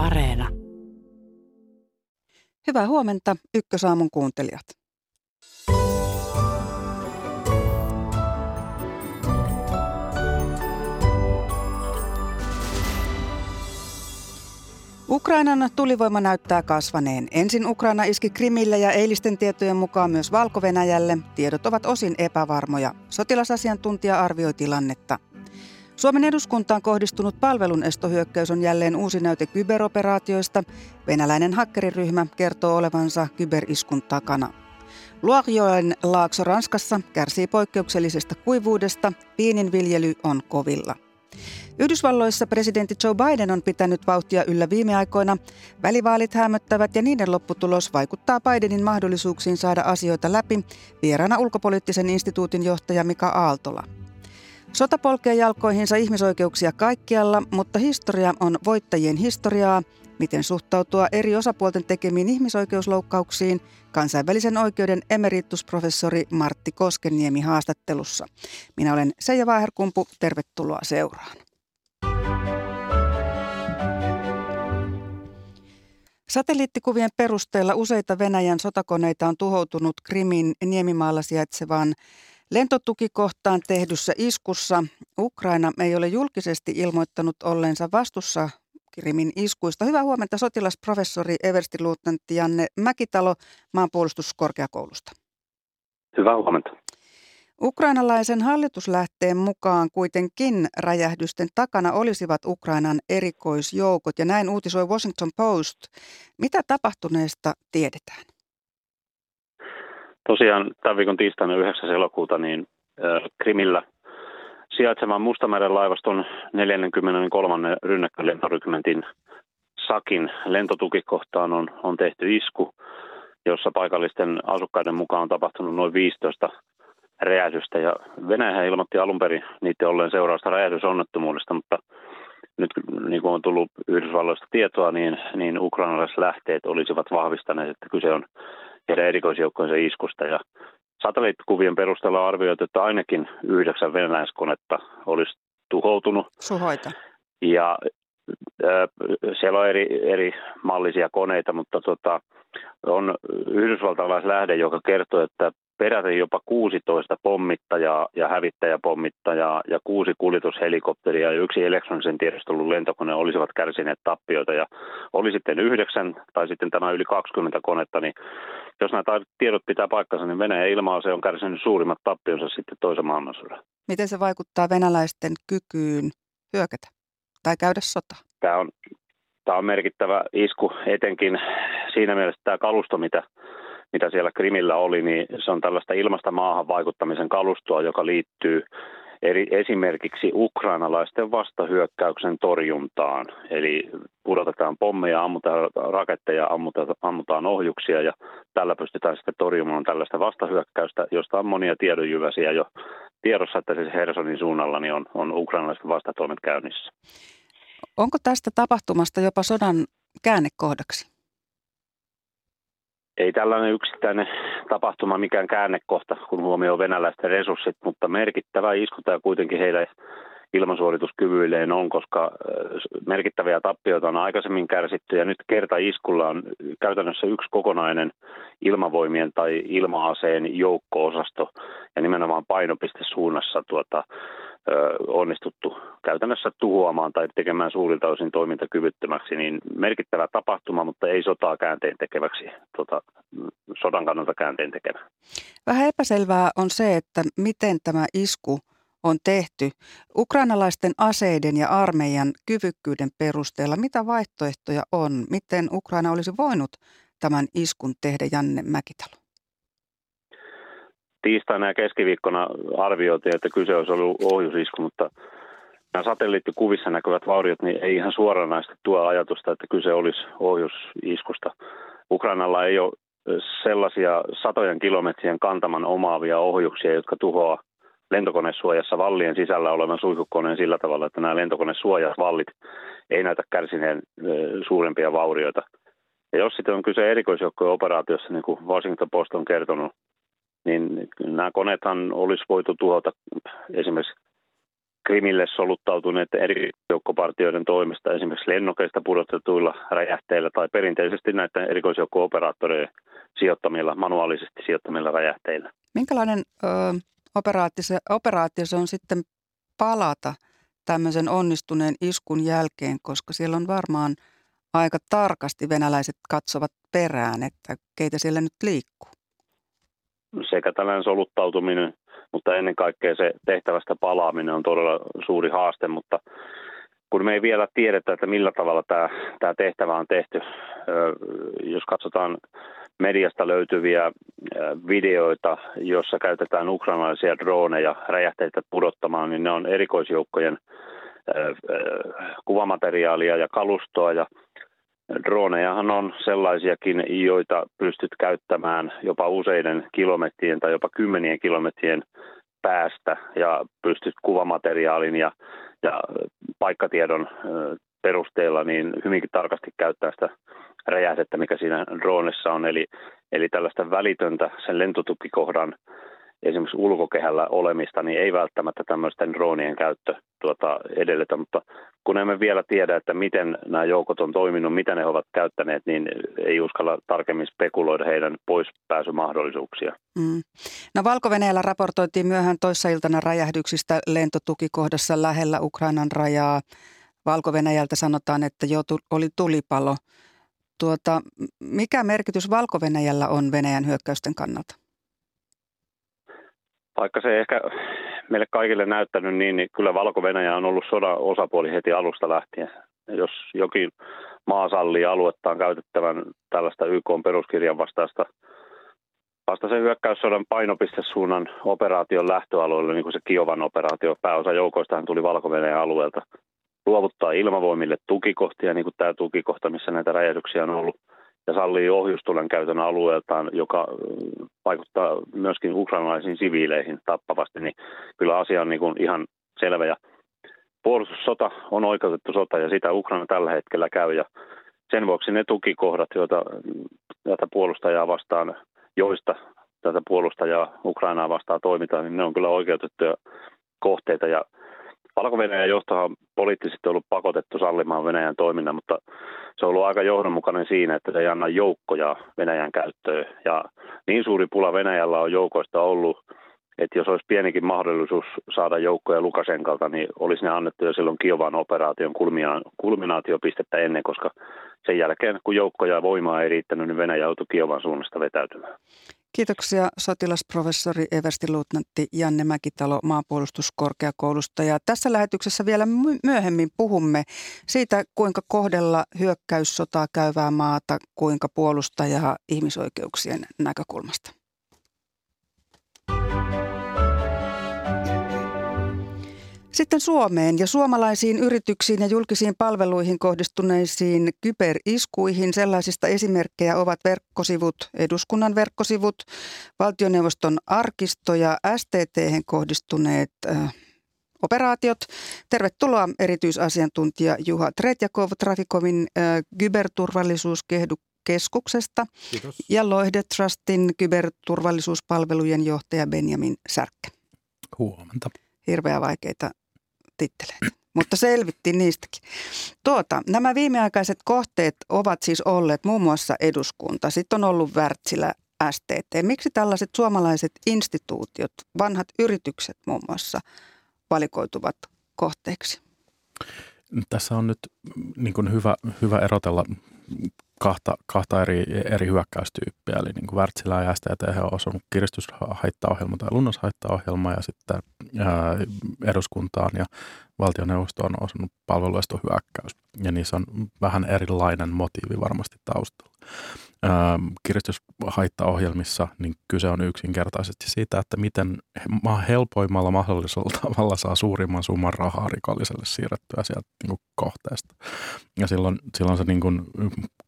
Areena. Hyvää huomenta Ykkösaamun kuuntelijat. Ukrainan tulivoima näyttää kasvaneen. Ensin Ukraina iski Krimille ja eilisten tietojen mukaan myös valko. Tiedot ovat osin epävarmoja. Sotilasasiantuntija arvioi tilannetta. Suomen eduskuntaan kohdistunut palvelun estohyökkäys on jälleen uusi näyte kyberoperaatioista. Venäläinen hakkeriryhmä kertoo olevansa kyberiskun takana. Luokjoen laakso Ranskassa kärsii poikkeuksellisesta kuivuudesta. Viljely on kovilla. Yhdysvalloissa presidentti Joe Biden on pitänyt vauhtia yllä viime aikoina. Välivaalit hämöttävät ja niiden lopputulos vaikuttaa Bidenin mahdollisuuksiin saada asioita läpi. Vieraana ulkopoliittisen instituutin johtaja Mika Aaltola. Sota polkee jalkoihinsa ihmisoikeuksia kaikkialla, mutta historia on voittajien historiaa. Miten suhtautua eri osapuolten tekemiin ihmisoikeusloukkauksiin? Kansainvälisen oikeuden emeritusprofessori Martti Koskeniemi haastattelussa. Minä olen Seija Vaaherkumpu, tervetuloa seuraan. Satelliittikuvien perusteella useita Venäjän sotakoneita on tuhoutunut Krimin niemimaalla sijaitsevaan lentotukikohtaan tehdyssä iskussa. Ukraina ei ole julkisesti ilmoittanut olleensa vastuussa Krimin iskuista. Hyvää huomenta sotilasprofessori everstiluutnantti Janne Mäkitalo maanpuolustuskorkeakoulusta. Hyvää huomenta. Ukrainalaisen hallituslähteen mukaan kuitenkin räjähdysten takana olisivat Ukrainan erikoisjoukot ja näin uutisoi Washington Post. Mitä tapahtuneesta tiedetään? Tosiaan tämän viikon tiistaina 9. elokuuta niin Krimillä sijaitsevan Mustameren laivaston 43. rynnäkkölentorykmentin Sakin lentotukikohtaan on, on tehty isku, jossa paikallisten asukkaiden mukaan on tapahtunut noin 15 räjähdystä. Ja Venäjä ilmoitti alun perin niiden olleen seurausta räjähdysonnettomuudesta, mutta nyt niin kuin on tullut Yhdysvalloista tietoa, niin, niin ukrainalaiset lähteet olisivat vahvistaneet, että kyse on heidän erikoisjoukkojensa iskusta. Ja satelliittikuvien perusteella on arvioitu, että ainakin yhdeksän venäläiskonetta olisi tuhoutunut. Suhoita. Ja äh, siellä on eri, eri mallisia koneita, mutta tota, on yhdysvaltalaislähde, joka kertoo, että peräti jopa 16 pommittajaa ja hävittäjäpommittajaa ja kuusi kuljetushelikopteria ja yksi elektronisen tiedostelun lentokone olisivat kärsineet tappioita. Ja oli sitten yhdeksän tai sitten tämä yli 20 konetta, niin jos nämä tiedot pitää paikkansa, niin Venäjän ilma on kärsinyt suurimmat tappionsa sitten toisen maailmansodan. Miten se vaikuttaa venäläisten kykyyn hyökätä tai käydä sota? Tämä on, tämä on merkittävä isku etenkin siinä mielessä tämä kalusto, mitä mitä siellä Krimillä oli, niin se on tällaista ilmasta maahan vaikuttamisen kalustoa, joka liittyy eri, esimerkiksi ukrainalaisten vastahyökkäyksen torjuntaan. Eli pudotetaan pommeja, ammutaan raketteja, ammutaan, ammutaan ohjuksia ja tällä pystytään sitten torjumaan tällaista vastahyökkäystä, josta on monia tiedonjyväsiä jo tiedossa, että siis Hersonin suunnalla niin on, on ukrainalaiset vastatoimet käynnissä. Onko tästä tapahtumasta jopa sodan käännekohdaksi? Ei tällainen yksittäinen tapahtuma mikään käännekohta, kun huomioon venäläisten resurssit, mutta merkittävä isku tämä kuitenkin heidän ilmasuorituskyvyilleen on, koska äh, merkittäviä tappioita on aikaisemmin kärsitty ja nyt kerta iskulla on käytännössä yksi kokonainen ilmavoimien tai ilmaaseen joukko-osasto ja nimenomaan painopistesuunnassa tuota, onnistuttu käytännössä tuhoamaan tai tekemään suurilta osin toimintakyvyttömäksi, niin merkittävä tapahtuma, mutta ei sotaa käänteen tekeväksi, tota, sodan kannalta käänteen tekevä. Vähän epäselvää on se, että miten tämä isku on tehty. Ukrainalaisten aseiden ja armeijan kyvykkyyden perusteella, mitä vaihtoehtoja on? Miten Ukraina olisi voinut tämän iskun tehdä, Janne Mäkitalo? tiistaina ja keskiviikkona arvioitiin, että kyse olisi ollut ohjusisku, mutta nämä satelliittikuvissa näkyvät vauriot niin ei ihan suoranaisesti tuo ajatusta, että kyse olisi ohjusiskusta. Ukrainalla ei ole sellaisia satojen kilometrien kantaman omaavia ohjuksia, jotka tuhoaa lentokonesuojassa vallien sisällä olevan suihkukoneen sillä tavalla, että nämä lentokonesuojat vallit ei näytä kärsineen suurempia vaurioita. Ja jos sitten on kyse erikoisjoukkojen operaatiossa, niin kuin Washington Post on kertonut, niin nämä koneethan olisi voitu tuhota esimerkiksi Krimille soluttautuneiden eri joukkopartioiden toimesta esimerkiksi lennokeista pudotetuilla räjähteillä tai perinteisesti näiden erikoisjoukko-operaattoreiden sijoittamilla, manuaalisesti sijoittamilla räjähteillä. Minkälainen ö, operaatio, se, on sitten palata tämmöisen onnistuneen iskun jälkeen, koska siellä on varmaan aika tarkasti venäläiset katsovat perään, että keitä siellä nyt liikkuu. Sekä tällainen soluttautuminen mutta ennen kaikkea se tehtävästä palaaminen on todella suuri haaste, mutta kun me ei vielä tiedetä, että millä tavalla tämä, tämä tehtävä on tehty, jos katsotaan mediasta löytyviä videoita, jossa käytetään ukrainalaisia droneja räjähteitä pudottamaan, niin ne on erikoisjoukkojen kuvamateriaalia ja kalustoa. Ja Dronejahan on sellaisiakin, joita pystyt käyttämään jopa useiden kilometrien tai jopa kymmenien kilometrien päästä ja pystyt kuvamateriaalin ja, ja paikkatiedon perusteella niin hyvinkin tarkasti käyttää sitä räjähdettä, mikä siinä dronessa on. Eli, eli tällaista välitöntä sen lentotukikohdan esimerkiksi ulkokehällä olemista, niin ei välttämättä tämmöisten dronien käyttö tuota edellytä, mutta kun emme vielä tiedä, että miten nämä joukot on toiminut, mitä ne ovat käyttäneet, niin ei uskalla tarkemmin spekuloida heidän poispääsymahdollisuuksia. Mm. No valko raportoitiin myöhään toissa iltana räjähdyksistä lentotukikohdassa lähellä Ukrainan rajaa. Valko sanotaan, että jo oli tulipalo. Tuota, mikä merkitys valko on Venäjän hyökkäysten kannalta? vaikka se ehkä meille kaikille näyttänyt niin, niin kyllä valko on ollut sodan osapuoli heti alusta lähtien. Jos jokin maa sallii aluettaan käytettävän tällaista YK peruskirjan vastaista vastaisen hyökkäyssodan painopistesuunnan operaation lähtöalueelle, niin kuin se Kiovan operaatio, pääosa joukoistahan tuli valko alueelta, luovuttaa ilmavoimille tukikohtia, niin kuin tämä tukikohta, missä näitä räjähdyksiä on ollut – ja sallii ohjustulen käytön alueeltaan, joka vaikuttaa myöskin ukrainalaisiin siviileihin tappavasti, niin kyllä asia on niin kuin ihan selvä. Ja puolustussota on oikeutettu sota ja sitä Ukraina tällä hetkellä käy ja sen vuoksi ne tukikohdat, joita tätä puolustajaa vastaan, joista tätä puolustajaa Ukrainaa vastaan toimitaan, niin ne on kyllä oikeutettuja kohteita ja Valko-Venäjän johtohan on poliittisesti ollut pakotettu sallimaan Venäjän toiminnan, mutta se on ollut aika johdonmukainen siinä, että se ei anna joukkoja Venäjän käyttöön. Ja niin suuri pula Venäjällä on joukoista ollut, että jos olisi pienikin mahdollisuus saada joukkoja Lukasenkalta, niin olisi ne annettu jo silloin Kiovan operaation kulminaatiopistettä ennen, koska sen jälkeen, kun joukkoja ja voimaa ei riittänyt, niin Venäjä joutui Kiovan suunnasta vetäytymään. Kiitoksia sotilasprofessori everstiluutnantti Janne Mäkitalo maanpuolustuskorkeakoulusta. Ja tässä lähetyksessä vielä myöhemmin puhumme siitä, kuinka kohdella hyökkäyssotaa käyvää maata, kuinka puolustajaa ihmisoikeuksien näkökulmasta. Sitten Suomeen ja suomalaisiin yrityksiin ja julkisiin palveluihin kohdistuneisiin kyberiskuihin. Sellaisista esimerkkejä ovat verkkosivut, eduskunnan verkkosivut, valtioneuvoston arkisto ja STT kohdistuneet äh, operaatiot. Tervetuloa erityisasiantuntija Juha Tretjakov Traficomin äh, kyberturvallisuuskeskuksesta Kiitos. ja Loihde Trustin kyberturvallisuuspalvelujen johtaja Benjamin Särkkä. Huomenta hirveän vaikeita titteleitä, mutta selvittiin niistäkin. Tuota, nämä viimeaikaiset kohteet ovat siis olleet muun muassa eduskunta, sitten on ollut Wärtsilä, STT. Miksi tällaiset suomalaiset instituutiot, vanhat yritykset muun muassa, valikoituvat kohteeksi? Tässä on nyt niin kuin hyvä, hyvä erotella kahta, kahta eri, eri hyökkäystyyppiä, eli niin kuin Wärtsilä ja STT on osunut kiristyshaittaohjelma tai lunnashaittaohjelma ja sitten ää, eduskuntaan ja valtioneuvostoon on osunut palveluestohyökkäys. Ja niissä on vähän erilainen motiivi varmasti taustalla. Ää, kiristyshaittaohjelmissa niin kyse on yksinkertaisesti siitä, että miten helpoimmalla mahdollisella tavalla saa suurimman summan rahaa rikolliselle siirrettyä sieltä niin kuin kohteesta. Ja silloin, silloin se niin kuin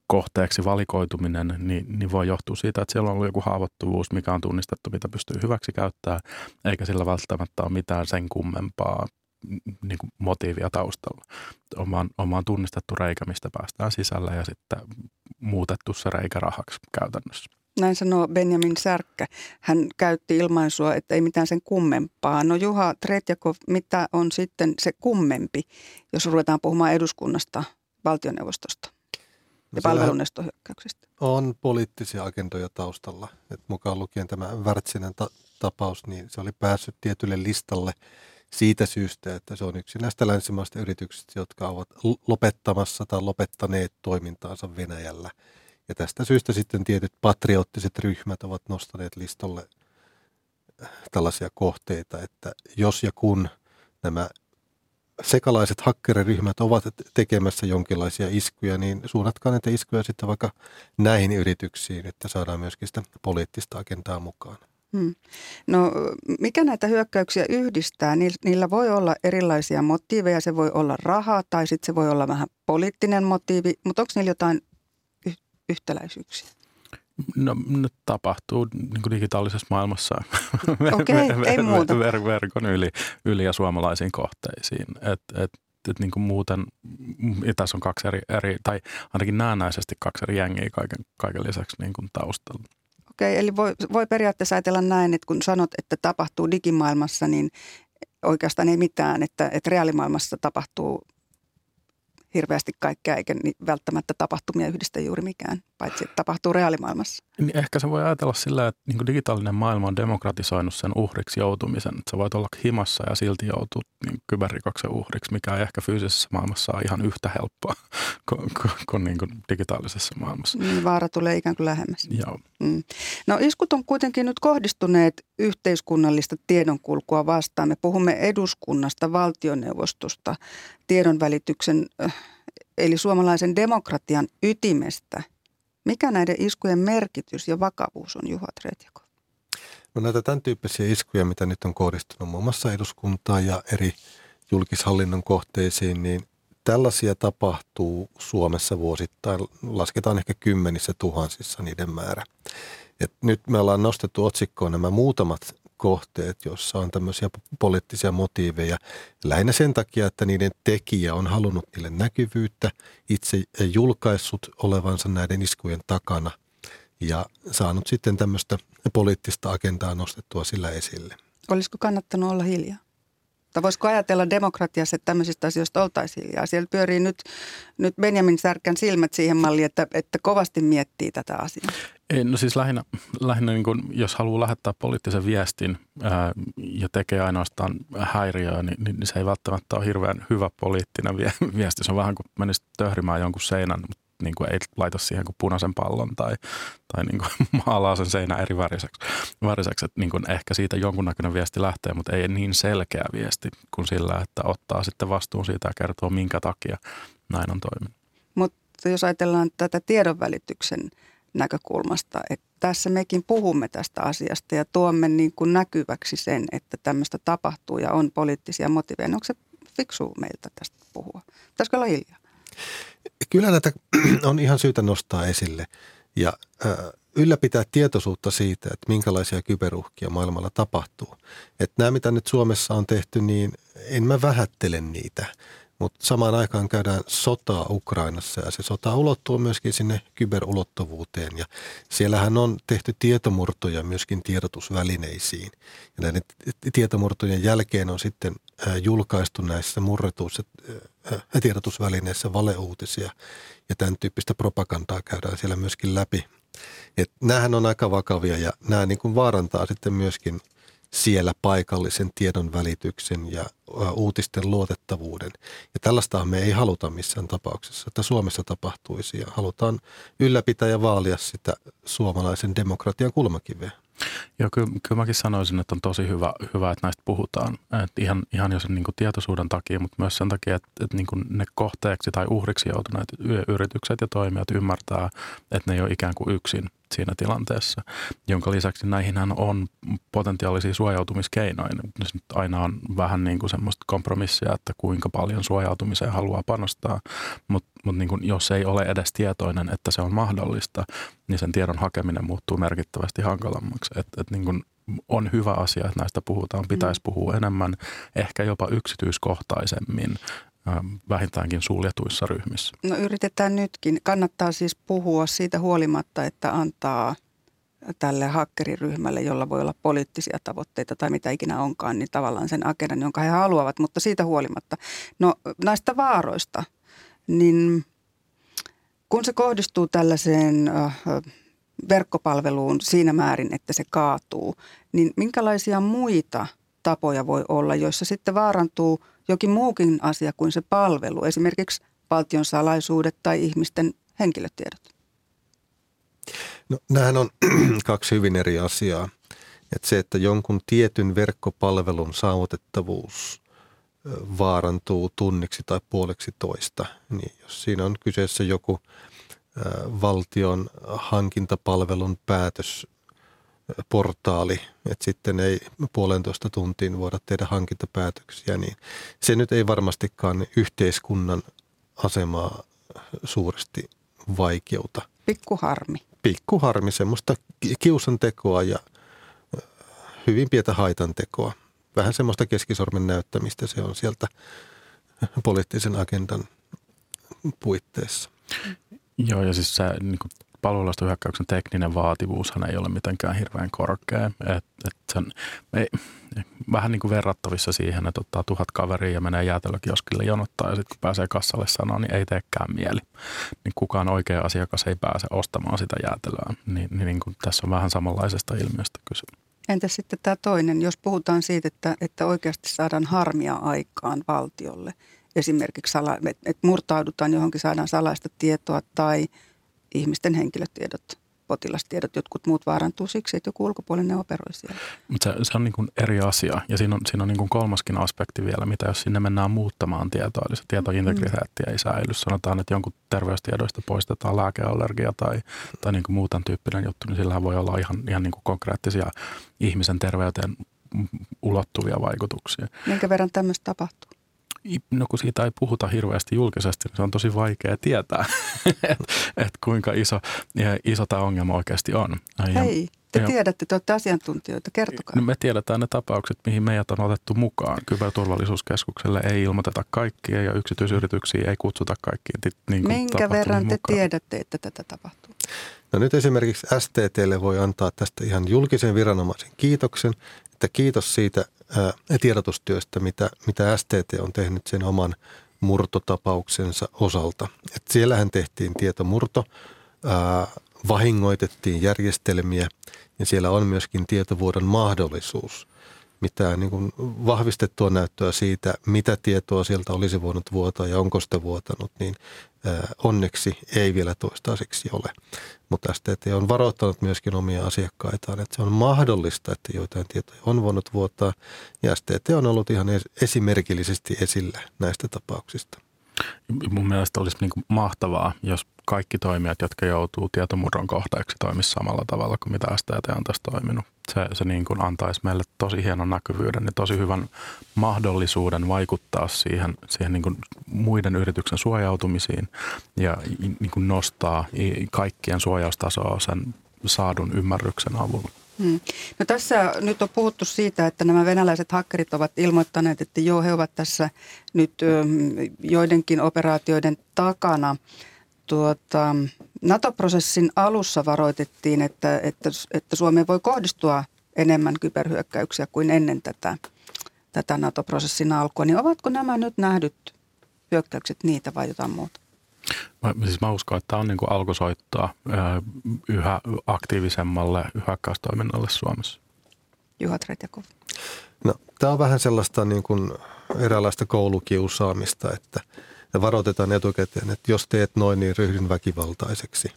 kohteeksi valikoituminen, niin, niin voi johtua siitä, että siellä on ollut joku haavoittuvuus, mikä on tunnistettu, mitä pystyy hyväksi käyttämään, eikä sillä välttämättä ole mitään sen kummempaa niin kuin motiivia taustalla. Omaan, omaan tunnistettu reikä, mistä päästään sisälle ja sitten muutettu se reikä rahaksi käytännössä. Näin sanoo Benjamin Särkkä. Hän käytti ilmaisua, että ei mitään sen kummempaa. No Juha Tretjakov, mitä on sitten se kummempi, jos ruvetaan puhumaan eduskunnasta, valtioneuvostosta ja no palvelunestohyökkäyksestä? On poliittisia agendoja taustalla. Et mukaan lukien tämä Wärtsinen ta- tapaus, niin se oli päässyt tietylle listalle siitä syystä, että se on yksi näistä länsimaista yrityksistä, jotka ovat lopettamassa tai lopettaneet toimintaansa Venäjällä – ja tästä syystä sitten tietyt patriottiset ryhmät ovat nostaneet listalle äh, tällaisia kohteita, että jos ja kun nämä sekalaiset hakkeriryhmät ovat tekemässä jonkinlaisia iskuja, niin suunnatkaa näitä iskuja sitten vaikka näihin yrityksiin, että saadaan myöskin sitä poliittista agendaa mukaan. Hmm. No mikä näitä hyökkäyksiä yhdistää? Niillä voi olla erilaisia motiiveja. Se voi olla rahaa tai sitten se voi olla vähän poliittinen motiivi, mutta onko niillä jotain yhtäläisyyksiä? No nyt tapahtuu niin kuin digitaalisessa maailmassa okay, ver- ei muuta. Ver- verkon yli, yli ja suomalaisiin kohteisiin. Et, et, et niin kuin muuten, ja tässä on kaksi eri, eri, tai ainakin näennäisesti kaksi eri jengiä kaiken, kaiken lisäksi niin kuin taustalla. Okei, eli voi, voi periaatteessa ajatella näin, että kun sanot, että tapahtuu digimaailmassa, niin oikeastaan ei mitään, että, että reaalimaailmassa tapahtuu hirveästi kaikkea, eikä välttämättä tapahtumia yhdistä juuri mikään, paitsi että tapahtuu reaalimaailmassa. Niin ehkä se voi ajatella sillä, että niin digitaalinen maailma on demokratisoinut sen uhriksi joutumisen. Että sä voit olla himassa ja silti joutua niin kyberrikoksen uhriksi, mikä ei ehkä fyysisessä maailmassa ole ihan yhtä helppoa kuin, kuin, niin kuin digitaalisessa maailmassa. Niin, vaara tulee ikään kuin lähemmäs. Joo. Mm. No iskut on kuitenkin nyt kohdistuneet yhteiskunnallista tiedonkulkua vastaan. Me puhumme eduskunnasta, valtioneuvostosta, tiedonvälityksen eli suomalaisen demokratian ytimestä. Mikä näiden iskujen merkitys ja vakavuus on, Juha Tretjako? No näitä tämän tyyppisiä iskuja, mitä nyt on kohdistunut muun muassa eduskuntaan ja eri julkishallinnon kohteisiin, niin tällaisia tapahtuu Suomessa vuosittain. Lasketaan ehkä kymmenissä tuhansissa niiden määrä. Et nyt me ollaan nostettu otsikkoon nämä muutamat kohteet, joissa on tämmöisiä poliittisia motiiveja. Lähinnä sen takia, että niiden tekijä on halunnut niille näkyvyyttä, itse julkaissut olevansa näiden iskujen takana ja saanut sitten tämmöistä poliittista agendaa nostettua sillä esille. Olisiko kannattanut olla hiljaa? Tai voisiko ajatella demokratiassa, että tämmöisistä asioista oltaisiin hiljaa? Siellä pyörii nyt, nyt Benjamin Särkän silmät siihen malliin, että, että kovasti miettii tätä asiaa. Ei, no siis lähinnä, lähinnä niin kuin, jos haluaa lähettää poliittisen viestin ää, ja tekee ainoastaan häiriöä, niin, niin se ei välttämättä ole hirveän hyvä poliittinen viesti. Se on vähän kuin menisi töhrimään jonkun seinän, mutta niin kuin ei laita siihen kuin punaisen pallon tai, tai niin kuin maalaa sen seinä eri väriseksi. väriseksi. Että niin kuin ehkä siitä jonkunnäköinen viesti lähtee, mutta ei niin selkeä viesti kuin sillä, että ottaa sitten vastuun siitä ja kertoo minkä takia näin on toiminut. Mutta jos ajatellaan tätä tiedonvälityksen näkökulmasta, että tässä mekin puhumme tästä asiasta ja tuomme niin kuin näkyväksi sen, että tämmöistä tapahtuu ja on poliittisia motiveja. Onko se fiksu meiltä tästä puhua? Pitäisikö olla hiljaa? Kyllä näitä on ihan syytä nostaa esille ja ylläpitää tietoisuutta siitä, että minkälaisia kyberuhkia maailmalla tapahtuu. Että nämä, mitä nyt Suomessa on tehty, niin en mä vähättele niitä – mutta samaan aikaan käydään sotaa Ukrainassa ja se sota ulottuu myöskin sinne kyberulottuvuuteen. Ja siellähän on tehty tietomurtoja myöskin tiedotusvälineisiin. Ja näiden tietomurtojen jälkeen on sitten julkaistu näissä murretuissa tiedotusvälineissä valeuutisia ja tämän tyyppistä propagandaa käydään siellä myöskin läpi. Et näähän on aika vakavia ja nämä niin kuin vaarantaa sitten myöskin – siellä paikallisen tiedon välityksen ja uutisten luotettavuuden. Ja tällaista me ei haluta missään tapauksessa, että Suomessa tapahtuisi ja halutaan ylläpitää ja vaalia sitä suomalaisen demokratian kulmakiveä. Joo, kyllä, kyllä mäkin sanoisin, että on tosi hyvä, hyvä että näistä puhutaan. Et ihan, ihan jo sen niin tietoisuuden takia, mutta myös sen takia, että, että niin ne kohteeksi tai uhriksi joutuneet yritykset ja toimijat ymmärtää, että ne ei ole ikään kuin yksin siinä tilanteessa, jonka lisäksi näihin on potentiaalisia suojautumiskeinoja. Nyt aina on vähän niin kuin semmoista kompromissia, että kuinka paljon suojautumiseen haluaa panostaa, mutta mut niin kuin jos ei ole edes tietoinen, että se on mahdollista, niin sen tiedon hakeminen muuttuu merkittävästi hankalammaksi. Et, et niin kuin on hyvä asia, että näistä puhutaan, pitäisi mm. puhua enemmän, ehkä jopa yksityiskohtaisemmin vähintäänkin suljetuissa ryhmissä. No yritetään nytkin. Kannattaa siis puhua siitä huolimatta, että antaa tälle hakkeriryhmälle, jolla voi olla poliittisia tavoitteita tai mitä ikinä onkaan, niin tavallaan sen agendan, jonka he haluavat, mutta siitä huolimatta. No näistä vaaroista, niin kun se kohdistuu tällaiseen äh, verkkopalveluun siinä määrin, että se kaatuu, niin minkälaisia muita tapoja voi olla, joissa sitten vaarantuu jokin muukin asia kuin se palvelu, esimerkiksi valtion salaisuudet tai ihmisten henkilötiedot? No, nämähän on kaksi hyvin eri asiaa. Että se, että jonkun tietyn verkkopalvelun saavutettavuus vaarantuu tunniksi tai puoleksi toista, niin jos siinä on kyseessä joku valtion hankintapalvelun päätös portaali, että sitten ei puolentoista tuntiin voida tehdä hankintapäätöksiä, niin se nyt ei varmastikaan yhteiskunnan asemaa suuresti vaikeuta. Pikkuharmi. Pikkuharmi, semmoista kiusan tekoa ja hyvin pientä haitan tekoa. Vähän semmoista keskisormen näyttämistä se on sieltä poliittisen agendan puitteissa. Joo, ja siis se niin kuin palveluista hyökkäyksen tekninen vaativuushan ei ole mitenkään hirveän korkea. Et, et sen, ei, vähän niin kuin verrattavissa siihen, että ottaa tuhat kaveria ja menee jäätelökioskille jonottaa ja sitten kun pääsee kassalle sanoa, niin ei teekään mieli. Niin kukaan oikea asiakas ei pääse ostamaan sitä jäätelöä. Niin, niin, niin kuin tässä on vähän samanlaisesta ilmiöstä kyse. Entä sitten tämä toinen, jos puhutaan siitä, että, että oikeasti saadaan harmia aikaan valtiolle, esimerkiksi sala, että murtaudutaan johonkin, saadaan salaista tietoa tai ihmisten henkilötiedot, potilastiedot, jotkut muut vaarantuu siksi, että joku ulkopuolinen operoi siellä. Mutta se, se on niin kuin eri asia ja siinä on, siinä on niin kuin kolmaskin aspekti vielä, mitä jos sinne mennään muuttamaan tietoa, eli se tietointegriteetti ei säily. Sanotaan, että jonkun terveystiedoista poistetaan lääkeallergia tai, tai niin kuin muutan tyyppinen juttu, niin sillä voi olla ihan, ihan niin kuin konkreettisia ihmisen terveyteen ulottuvia vaikutuksia. Minkä verran tämmöistä tapahtuu? No kun siitä ei puhuta hirveästi julkisesti, niin se on tosi vaikea tietää, että et kuinka iso, iso tämä ongelma oikeasti on. Hei, te ja, tiedätte, te olette asiantuntijoita, kertokaa. No me tiedetään ne tapaukset, mihin meidät on otettu mukaan. Kyberturvallisuuskeskukselle ei ilmoiteta kaikkia ja yksityisyrityksiä ei kutsuta kaikkiin. Niin Minkä verran te mukaan. tiedätte, että tätä tapahtuu? No nyt esimerkiksi STTlle voi antaa tästä ihan julkisen viranomaisen kiitoksen, että kiitos siitä ää, tiedotustyöstä, mitä, mitä STT on tehnyt sen oman murtotapauksensa osalta. Et siellähän tehtiin tietomurto, ää, vahingoitettiin järjestelmiä ja siellä on myöskin tietovuodon mahdollisuus. Mitään niin kuin vahvistettua näyttöä siitä, mitä tietoa sieltä olisi voinut vuotaa ja onko sitä vuotanut, niin onneksi ei vielä toistaiseksi ole. Mutta STT on varoittanut myöskin omia asiakkaitaan, että se on mahdollista, että joitain tietoja on voinut vuotaa. Ja STT on ollut ihan esimerkillisesti esillä näistä tapauksista. Mun mielestä olisi niin kuin mahtavaa, jos kaikki toimijat, jotka joutuu tietomurron kohteeksi, toimisi samalla tavalla kuin mitä STT on tässä toiminut. Se, se niin kuin antaisi meille tosi hienon näkyvyyden ja tosi hyvän mahdollisuuden vaikuttaa siihen, siihen niin kuin muiden yrityksen suojautumisiin ja niin kuin nostaa kaikkien suojaustasoa sen saadun ymmärryksen avulla. Hmm. No tässä nyt on puhuttu siitä, että nämä venäläiset hakkerit ovat ilmoittaneet, että joo, he ovat tässä nyt joidenkin operaatioiden takana. Tuota, NATO-prosessin alussa varoitettiin, että, että, että Suomeen voi kohdistua enemmän kyberhyökkäyksiä kuin ennen tätä, tätä NATO-prosessin alkua. Niin ovatko nämä nyt nähdyt hyökkäykset niitä vai jotain muuta? Mä, siis mä uskon, että tämä on niin kuin alkusoittaa yhä aktiivisemmalle hyökkäystoiminnalle Suomessa. Juha Tretjakov. No, tämä on vähän sellaista niin kuin eräänlaista koulukiusaamista, että varoitetaan etukäteen, että jos teet noin, niin ryhdyn väkivaltaiseksi.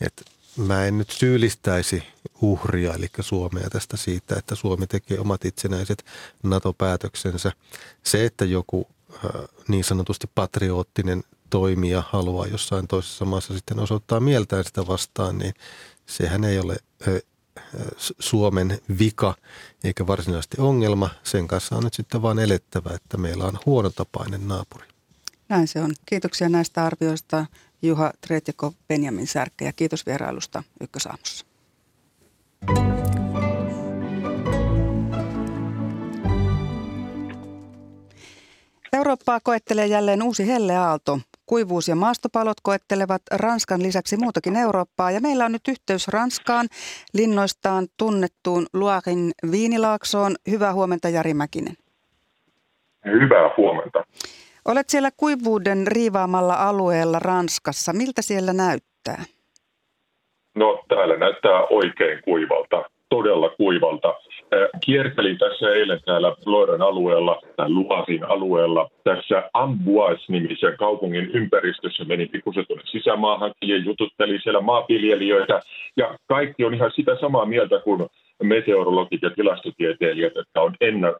Että mä en nyt syyllistäisi uhria, eli Suomea tästä siitä, että Suomi tekee omat itsenäiset NATO-päätöksensä. Se, että joku niin sanotusti patriottinen toimija haluaa jossain toisessa maassa sitten osoittaa mieltään sitä vastaan, niin sehän ei ole Suomen vika eikä varsinaisesti ongelma. Sen kanssa on nyt sitten vaan elettävä, että meillä on huonotapainen naapuri. Näin se on. Kiitoksia näistä arvioista Juha Tretjako, Benjamin Särkkä ja kiitos vierailusta Ykkösaamussa. Eurooppaa koettelee jälleen uusi helleaalto. Kuivuus- ja maastopalot koettelevat Ranskan lisäksi muutakin Eurooppaa ja meillä on nyt yhteys Ranskaan linnoistaan tunnettuun Luarin viinilaaksoon. Hyvää huomenta Jari Mäkinen. Hyvää huomenta. Olet siellä kuivuuden riivaamalla alueella Ranskassa. Miltä siellä näyttää? No täällä näyttää oikein kuivalta, todella kuivalta. Kiertelin tässä eilen täällä Loiran alueella, tai Luasin alueella, tässä Amboise-nimisen kaupungin ympäristössä. Menin pikkusen tuonne sisämaahan ja jututtelin siellä maanviljelijöitä. Ja kaikki on ihan sitä samaa mieltä kuin meteorologit ja tilastotieteilijät, että on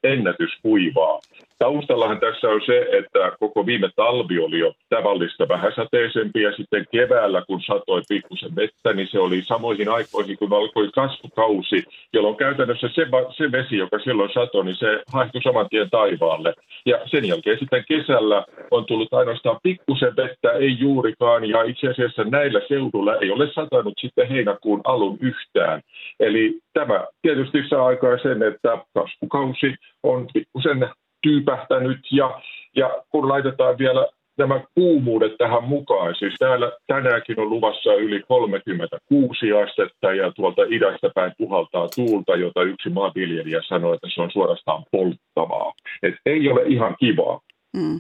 ennätyskuivaa. Taustallahan tässä on se, että koko viime talvi oli jo tavallista vähäsateisempi ja sitten keväällä, kun satoi pikkusen vettä, niin se oli samoihin aikoihin, kun alkoi kasvukausi, jolloin käytännössä se, se vesi, joka silloin satoi, niin se haihtui saman tien taivaalle. Ja sen jälkeen sitten kesällä on tullut ainoastaan pikkusen vettä, ei juurikaan, ja itse asiassa näillä seudulla ei ole satanut sitten heinäkuun alun yhtään. Eli tämä tietysti saa aikaa sen, että kasvukausi on pikkusen tyypähtänyt ja, ja kun laitetaan vielä nämä kuumuudet tähän mukaan. Siis täällä tänäänkin on luvassa yli 36 astetta ja tuolta idästä päin puhaltaa tuulta, jota yksi maanviljelijä sanoi, että se on suorastaan polttavaa. Et ei ole ihan kivaa. Hmm.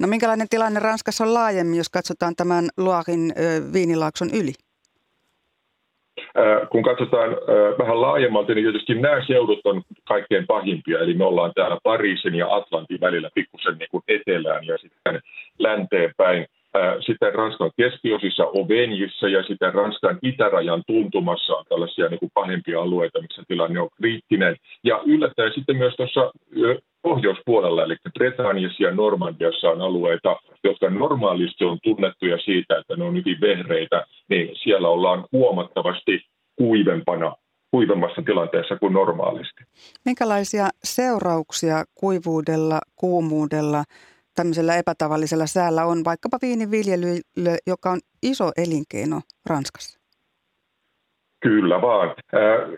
No minkälainen tilanne Ranskassa on laajemmin, jos katsotaan tämän Loarin viinilaakson yli? Kun katsotaan vähän laajemmalti, niin tietysti nämä seudut on kaikkein pahimpia. Eli me ollaan täällä Pariisin ja Atlantin välillä pikkusen niin kuin etelään ja sitten länteen päin. Sitten Ranskan keskiosissa Ovenjissa ja sitten Ranskan itärajan tuntumassa on tällaisia niin kuin pahempia alueita, missä tilanne on kriittinen. Ja yllättäen sitten myös tuossa pohjoispuolella, eli Bretagnassa ja Normandiassa on alueita, jotka normaalisti on tunnettuja siitä, että ne on hyvin vehreitä, niin siellä ollaan huomattavasti kuivempana kuivemmassa tilanteessa kuin normaalisti. Minkälaisia seurauksia kuivuudella, kuumuudella, tämmöisellä epätavallisella säällä on vaikkapa viiniviljelylle, joka on iso elinkeino Ranskassa? Kyllä vaan.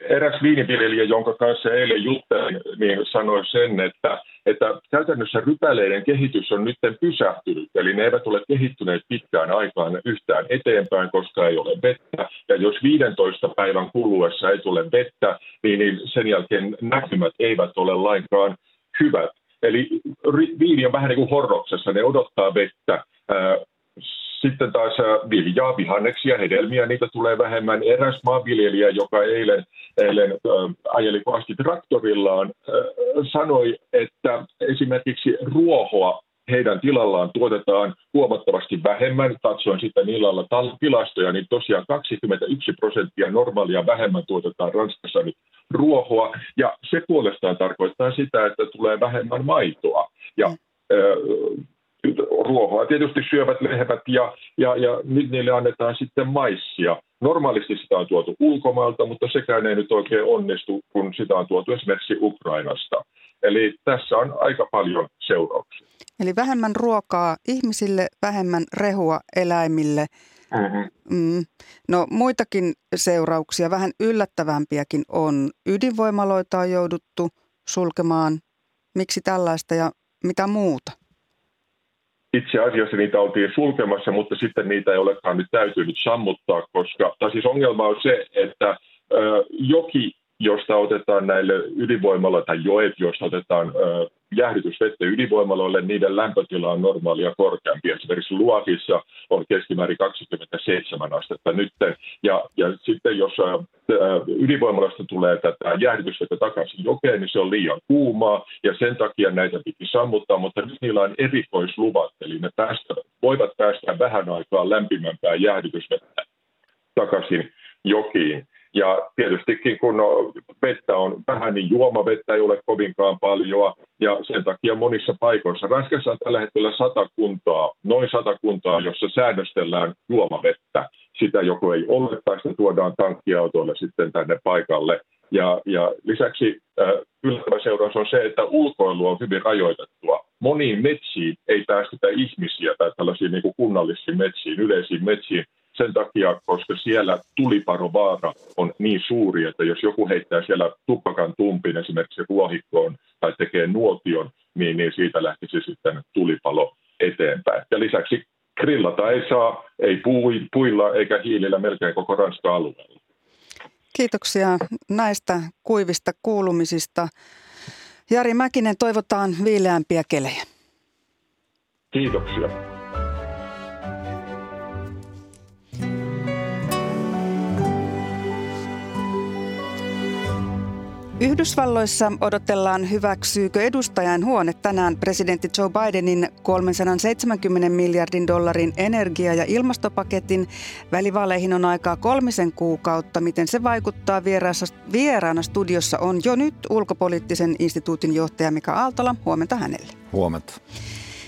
Eräs viiniviljelijä, jonka kanssa eilen juttelin, niin sanoi sen, että, että käytännössä rypäleiden kehitys on nyt pysähtynyt. Eli ne eivät ole kehittyneet pitkään aikaan yhtään eteenpäin, koska ei ole vettä. Ja jos 15 päivän kuluessa ei tule vettä, niin, niin sen jälkeen näkymät eivät ole lainkaan hyvät. Eli viini on vähän niin kuin horroksessa, ne odottaa vettä sitten taas äh, viljaa, vihanneksia, hedelmiä, niitä tulee vähemmän. Eräs maanviljelijä, joka eilen, eilen äh, ajeli kovasti traktorillaan, äh, sanoi, että esimerkiksi ruohoa heidän tilallaan tuotetaan huomattavasti vähemmän. Katsoin sitten illalla tilastoja, niin tosiaan 21 prosenttia normaalia vähemmän tuotetaan Ranskassa niin ruohoa. Ja se puolestaan tarkoittaa sitä, että tulee vähemmän maitoa. Ja mm ruohoa tietysti syövät lehmät ja, ja, ja nyt niille annetaan sitten maissia. Normaalisti sitä on tuotu ulkomailta, mutta sekään ei nyt oikein onnistu, kun sitä on tuotu esimerkiksi Ukrainasta. Eli tässä on aika paljon seurauksia. Eli vähemmän ruokaa ihmisille, vähemmän rehua eläimille. Mm-hmm. Mm. No muitakin seurauksia, vähän yllättävämpiäkin on. Ydinvoimaloita on jouduttu sulkemaan. Miksi tällaista ja mitä muuta? Itse asiassa niitä oltiin sulkemassa, mutta sitten niitä ei olekaan nyt täytynyt sammuttaa, koska, tai siis ongelma on se, että joki, josta otetaan näille ydinvoimalla tai joet, joista otetaan jäähdytysvettä ydinvoimaloille, niiden lämpötila on normaalia korkeampi. Esimerkiksi Luokissa on keskimäärin 27 astetta nyt. Ja, ja sitten jos ydinvoimalasta tulee tätä jäähdytysvettä takaisin jokeen, niin se on liian kuumaa ja sen takia näitä piti sammuttaa, mutta nyt niillä on erikoisluvat, eli ne päästä, voivat päästä vähän aikaa lämpimämpää jäähdytysvettä takaisin jokiin. Ja tietystikin kun no, vettä on vähän, niin juomavettä ei ole kovinkaan paljon. Ja sen takia monissa paikoissa, Ranskassa on tällä hetkellä sata kuntaa, noin sata kuntaa, jossa säännöstellään juomavettä. Sitä joko ei ole tai sitä tuodaan tankkiautoille sitten tänne paikalle. Ja, ja lisäksi äh, yllättävä seuraus on se, että ulkoilu on hyvin rajoitettua. Moniin metsiin ei päästetä ihmisiä tai tällaisiin niin kuin kunnallisiin metsiin, yleisiin metsiin, sen takia, koska siellä tuliparovaara on niin suuri, että jos joku heittää siellä tupakan tumpin esimerkiksi ruohikkoon tai tekee nuotion, niin, niin siitä lähtisi sitten tulipalo eteenpäin. Ja lisäksi grillata ei saa, ei puilla eikä hiilillä melkein koko Ranskan alueella. Kiitoksia näistä kuivista kuulumisista. Jari Mäkinen, toivotaan viileämpiä kelejä. Kiitoksia. Yhdysvalloissa odotellaan hyväksyykö edustajan huone tänään presidentti Joe Bidenin 370 miljardin dollarin energia- ja ilmastopaketin. Välivaaleihin on aikaa kolmisen kuukautta. Miten se vaikuttaa vieraana studiossa on jo nyt ulkopoliittisen instituutin johtaja Mika Aaltola. Huomenta hänelle. Huomenta.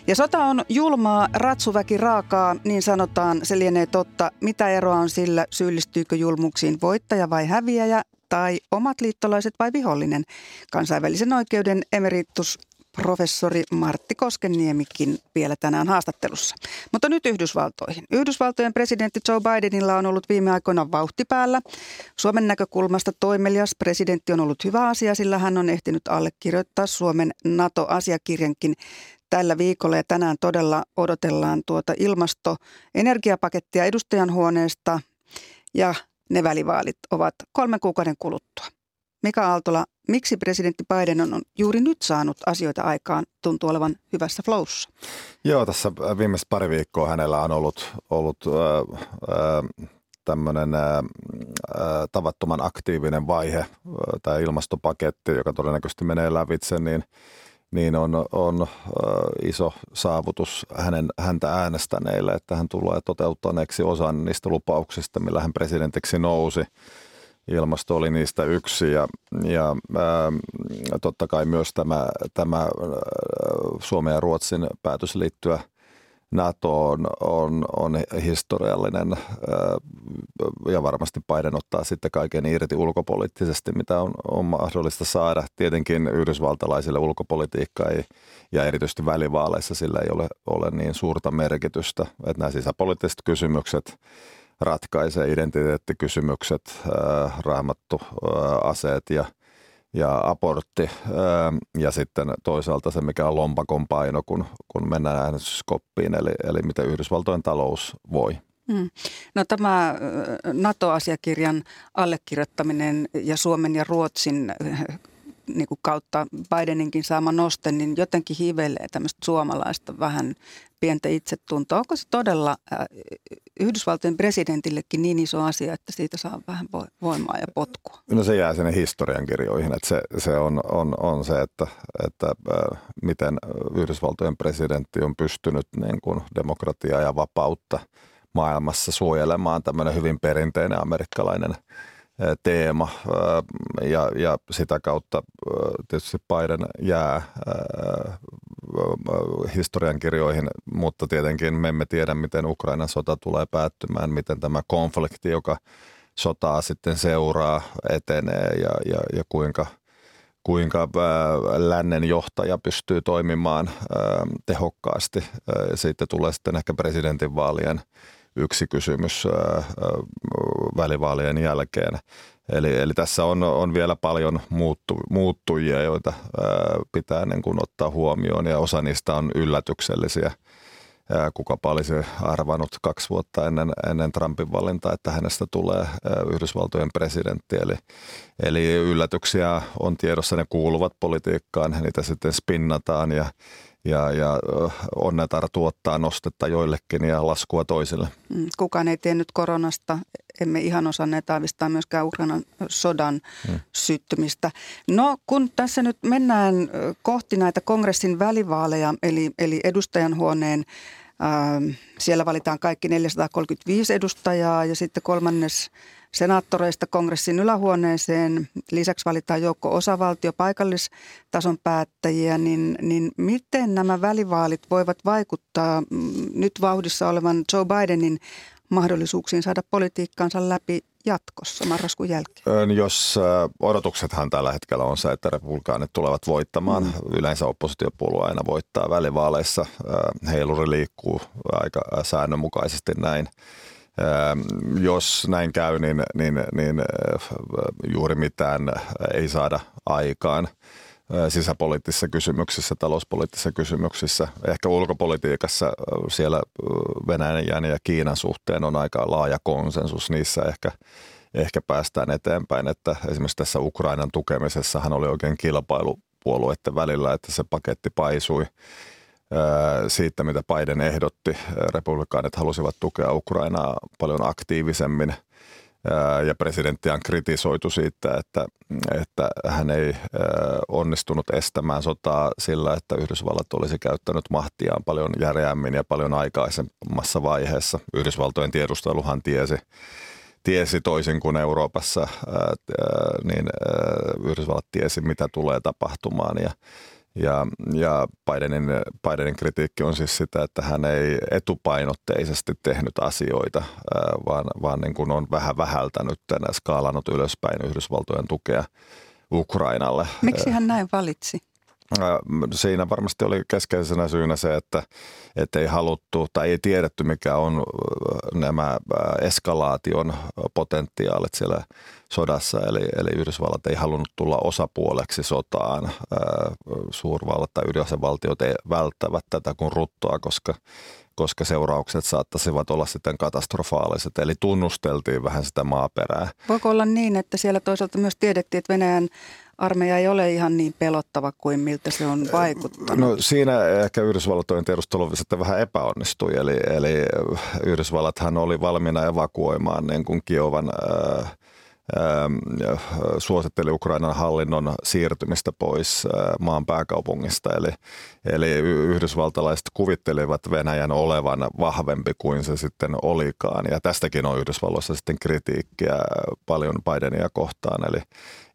Ja sota on julmaa, ratsuväki raakaa, niin sanotaan, se lienee totta. Mitä eroa on sillä, syyllistyykö julmuksiin voittaja vai häviäjä? Tai omat liittolaiset vai vihollinen? Kansainvälisen oikeuden emeritus professori Martti Koskeniemikin vielä tänään haastattelussa. Mutta nyt Yhdysvaltoihin. Yhdysvaltojen presidentti Joe Bidenilla on ollut viime aikoina vauhti päällä. Suomen näkökulmasta toimelias presidentti on ollut hyvä asia, sillä hän on ehtinyt allekirjoittaa Suomen NATO-asiakirjankin tällä viikolla ja tänään todella odotellaan tuota ilmasto-energiapakettia edustajanhuoneesta ja ne välivaalit ovat kolmen kuukauden kuluttua. Mika Aaltola, miksi presidentti Biden on juuri nyt saanut asioita aikaan, tuntuu olevan hyvässä flowssa? Joo, tässä viimeiset pari viikkoa hänellä on ollut, ollut äh, äh, tämmöinen äh, tavattoman aktiivinen vaihe, äh, tämä ilmastopaketti, joka todennäköisesti menee lävitse, niin – niin on, on iso saavutus hänen, häntä äänestäneille, että hän tulee toteuttaneeksi osan niistä lupauksista, millä hän presidentiksi nousi. Ilmasto oli niistä yksi ja, ja ää, totta kai myös tämä, tämä Suomen ja Ruotsin päätös liittyä – NATO on, on, on historiallinen ja varmasti Biden ottaa sitten kaiken irti ulkopoliittisesti, mitä on, on mahdollista saada. Tietenkin yhdysvaltalaisille ulkopolitiikka ei, ja erityisesti välivaaleissa sillä ei ole, ole niin suurta merkitystä, että nämä sisäpoliittiset kysymykset ratkaisee identiteettikysymykset, raamattu, aseet ja – ja abortti ja sitten toisaalta se, mikä on lompakon paino, kun, kun mennään äänestyskoppiin, eli, eli miten Yhdysvaltojen talous voi. Hmm. No tämä NATO-asiakirjan allekirjoittaminen ja Suomen ja Ruotsin niin kuin kautta Bideninkin saama noste, niin jotenkin hivelee tämmöistä suomalaista vähän pientä itsetuntoa. Onko se todella äh, Yhdysvaltojen presidentillekin niin iso asia, että siitä saa vähän voimaa ja potkua? No se jää sinne historiankirjoihin, että se, se on, on, on se, että, että äh, miten Yhdysvaltojen presidentti on pystynyt niin kuin demokratiaa ja vapautta maailmassa suojelemaan tämmöinen hyvin perinteinen amerikkalainen – teema ja, ja sitä kautta tietysti Biden jää historiankirjoihin, mutta tietenkin me emme tiedä, miten Ukrainan sota tulee päättymään, miten tämä konflikti, joka sotaa sitten seuraa, etenee ja, ja, ja kuinka, kuinka lännen johtaja pystyy toimimaan tehokkaasti. Siitä tulee sitten ehkä presidentinvaalien yksi kysymys välivaalien jälkeen. Eli, eli tässä on, on vielä paljon muuttu, muuttujia, joita pitää niin kuin ottaa huomioon ja osa niistä on yllätyksellisiä. Kuka olisi arvannut kaksi vuotta ennen, ennen Trumpin valintaa, että hänestä tulee Yhdysvaltojen presidentti. Eli, eli yllätyksiä on tiedossa, ne kuuluvat politiikkaan, niitä sitten spinnataan ja ja, ja onnetar tuottaa nostetta joillekin ja laskua toisille. Mm, kukaan ei tiennyt koronasta, emme ihan osanneet aavistaa myöskään Ukrainan sodan hmm. syttymistä. No kun tässä nyt mennään kohti näitä kongressin välivaaleja, eli, eli edustajanhuoneen äh, siellä valitaan kaikki 435 edustajaa ja sitten kolmannes senaattoreista kongressin ylähuoneeseen. Lisäksi valitaan joukko osavaltio paikallistason päättäjiä, niin, niin miten nämä välivaalit voivat vaikuttaa mm, nyt vauhdissa olevan Joe Bidenin mahdollisuuksiin saada politiikkaansa läpi jatkossa marraskuun jälkeen? Jos odotuksethan tällä hetkellä on se, että republikaanit tulevat voittamaan. Mm. Yleensä oppositiopuolue aina voittaa välivaaleissa. Heiluri liikkuu aika säännönmukaisesti näin. Jos näin käy, niin, niin, niin juuri mitään ei saada aikaan. sisäpoliittisissa kysymyksissä, talouspoliittisissa kysymyksissä. Ehkä ulkopolitiikassa siellä Venäjän ja Kiinan suhteen on aika laaja konsensus. Niissä ehkä, ehkä päästään eteenpäin, että esimerkiksi tässä Ukrainan tukemisessahan oli oikein kilpailu puolueiden välillä, että se paketti paisui siitä, mitä Biden ehdotti. Republikaanit halusivat tukea Ukrainaa paljon aktiivisemmin – ja presidenttiä on kritisoitu siitä, että, että hän ei onnistunut estämään sotaa sillä, että Yhdysvallat olisi käyttänyt mahtiaan paljon järeämmin ja paljon aikaisemmassa vaiheessa. Yhdysvaltojen tiedusteluhan tiesi, tiesi toisin kuin Euroopassa, niin Yhdysvallat tiesi, mitä tulee tapahtumaan ja ja, ja Bidenin, Bidenin kritiikki on siis sitä, että hän ei etupainotteisesti tehnyt asioita, vaan, vaan niin kuin on vähän vähältänyt ja skaalannut ylöspäin Yhdysvaltojen tukea Ukrainalle. Miksi hän näin valitsi? Siinä varmasti oli keskeisenä syynä se, että, että ei haluttu tai ei tiedetty mikä on nämä eskalaation potentiaalit siellä sodassa. Eli, eli Yhdysvallat ei halunnut tulla osapuoleksi sotaan. Suurvallat tai ydinasevaltiot ei välttävät tätä kuin ruttoa, koska koska seuraukset saattaisivat olla sitten katastrofaaliset. Eli tunnusteltiin vähän sitä maaperää. Voiko olla niin, että siellä toisaalta myös tiedettiin, että Venäjän armeija ei ole ihan niin pelottava kuin miltä se on vaikuttanut? No siinä ehkä Yhdysvaltojen tiedustelu sitten vähän epäonnistui. Eli, eli Yhdysvallathan oli valmiina evakuoimaan niin kuin Kiovan äh, suositteli Ukrainan hallinnon siirtymistä pois maan pääkaupungista. Eli, eli yhdysvaltalaiset kuvittelivat Venäjän olevan vahvempi kuin se sitten olikaan. Ja tästäkin on Yhdysvalloissa sitten kritiikkiä paljon Bidenia kohtaan. Eli,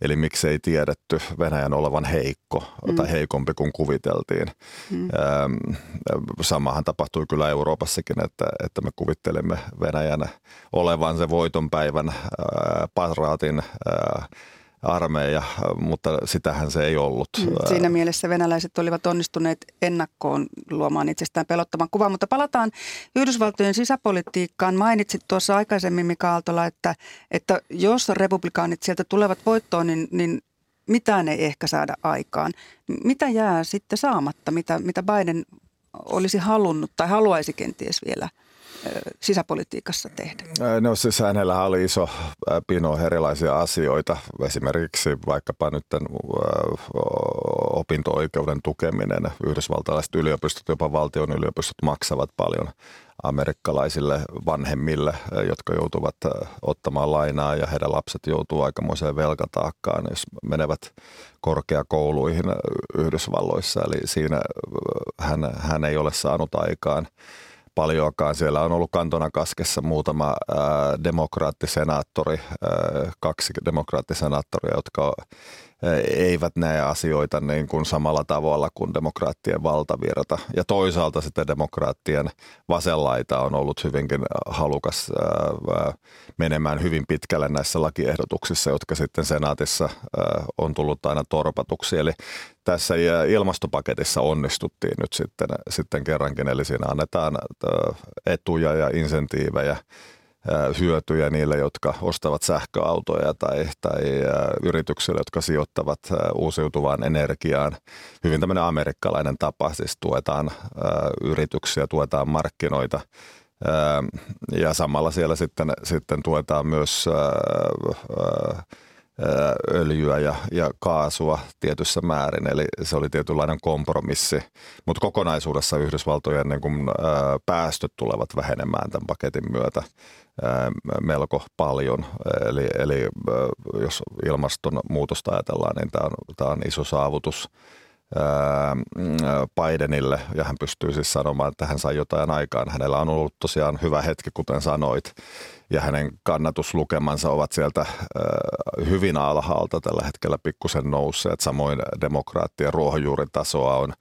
eli miksei tiedetty Venäjän olevan heikko mm. tai heikompi kuin kuviteltiin. Mm. Samahan tapahtui kyllä Euroopassakin, että, että me kuvittelimme Venäjän olevan se voitonpäivän äh, paraatin äh, armeija, mutta sitähän se ei ollut. Mm, siinä mielessä venäläiset olivat onnistuneet ennakkoon luomaan itsestään pelottavan kuvan, mutta palataan Yhdysvaltojen sisäpolitiikkaan. Mainitsit tuossa aikaisemmin Mika Aaltola, että, että jos republikaanit sieltä tulevat voittoon, niin, niin mitään ei ehkä saada aikaan. Mitä jää sitten saamatta, mitä, mitä Biden olisi halunnut tai haluaisi kenties vielä – sisäpolitiikassa tehdä? No siis hänellä oli iso pino erilaisia asioita, esimerkiksi vaikkapa nyt opinto-oikeuden tukeminen. Yhdysvaltalaiset yliopistot, jopa valtion yliopistot maksavat paljon amerikkalaisille vanhemmille, jotka joutuvat ottamaan lainaa ja heidän lapset joutuu aikamoiseen velkataakkaan, jos menevät korkeakouluihin Yhdysvalloissa. Eli siinä hän, hän ei ole saanut aikaan paljoakaan. Siellä on ollut kantona kaskessa muutama demokraattisenaattori, kaksi demokraattisenaattoria, jotka eivät näe asioita niin kuin samalla tavalla kuin demokraattien valtavirta. Ja toisaalta sitten demokraattien vasenlaita on ollut hyvinkin halukas menemään hyvin pitkälle näissä lakiehdotuksissa, jotka sitten senaatissa on tullut aina torpatuksi. Eli tässä ilmastopaketissa onnistuttiin nyt sitten, sitten kerrankin, eli siinä annetaan etuja ja insentiivejä hyötyjä niille, jotka ostavat sähköautoja tai, tai yrityksille, jotka sijoittavat uusiutuvaan energiaan. Hyvin tämmöinen amerikkalainen tapa, siis tuetaan yrityksiä, tuetaan markkinoita ja samalla siellä sitten, sitten tuetaan myös öljyä ja, ja kaasua tietyssä määrin, eli se oli tietynlainen kompromissi. Mutta kokonaisuudessa Yhdysvaltojen niin kun, ää, päästöt tulevat vähenemään tämän paketin myötä ää, melko paljon. Eli, eli ää, jos ilmastonmuutosta ajatellaan, niin tämä on, on iso saavutus Bidenille ja hän pystyy siis sanomaan, että hän sai jotain aikaan. Hänellä on ollut tosiaan hyvä hetki, kuten sanoit, ja hänen kannatuslukemansa ovat sieltä hyvin alhaalta tällä hetkellä pikkusen nousseet. Samoin demokraattien ruohonjuuritasoa on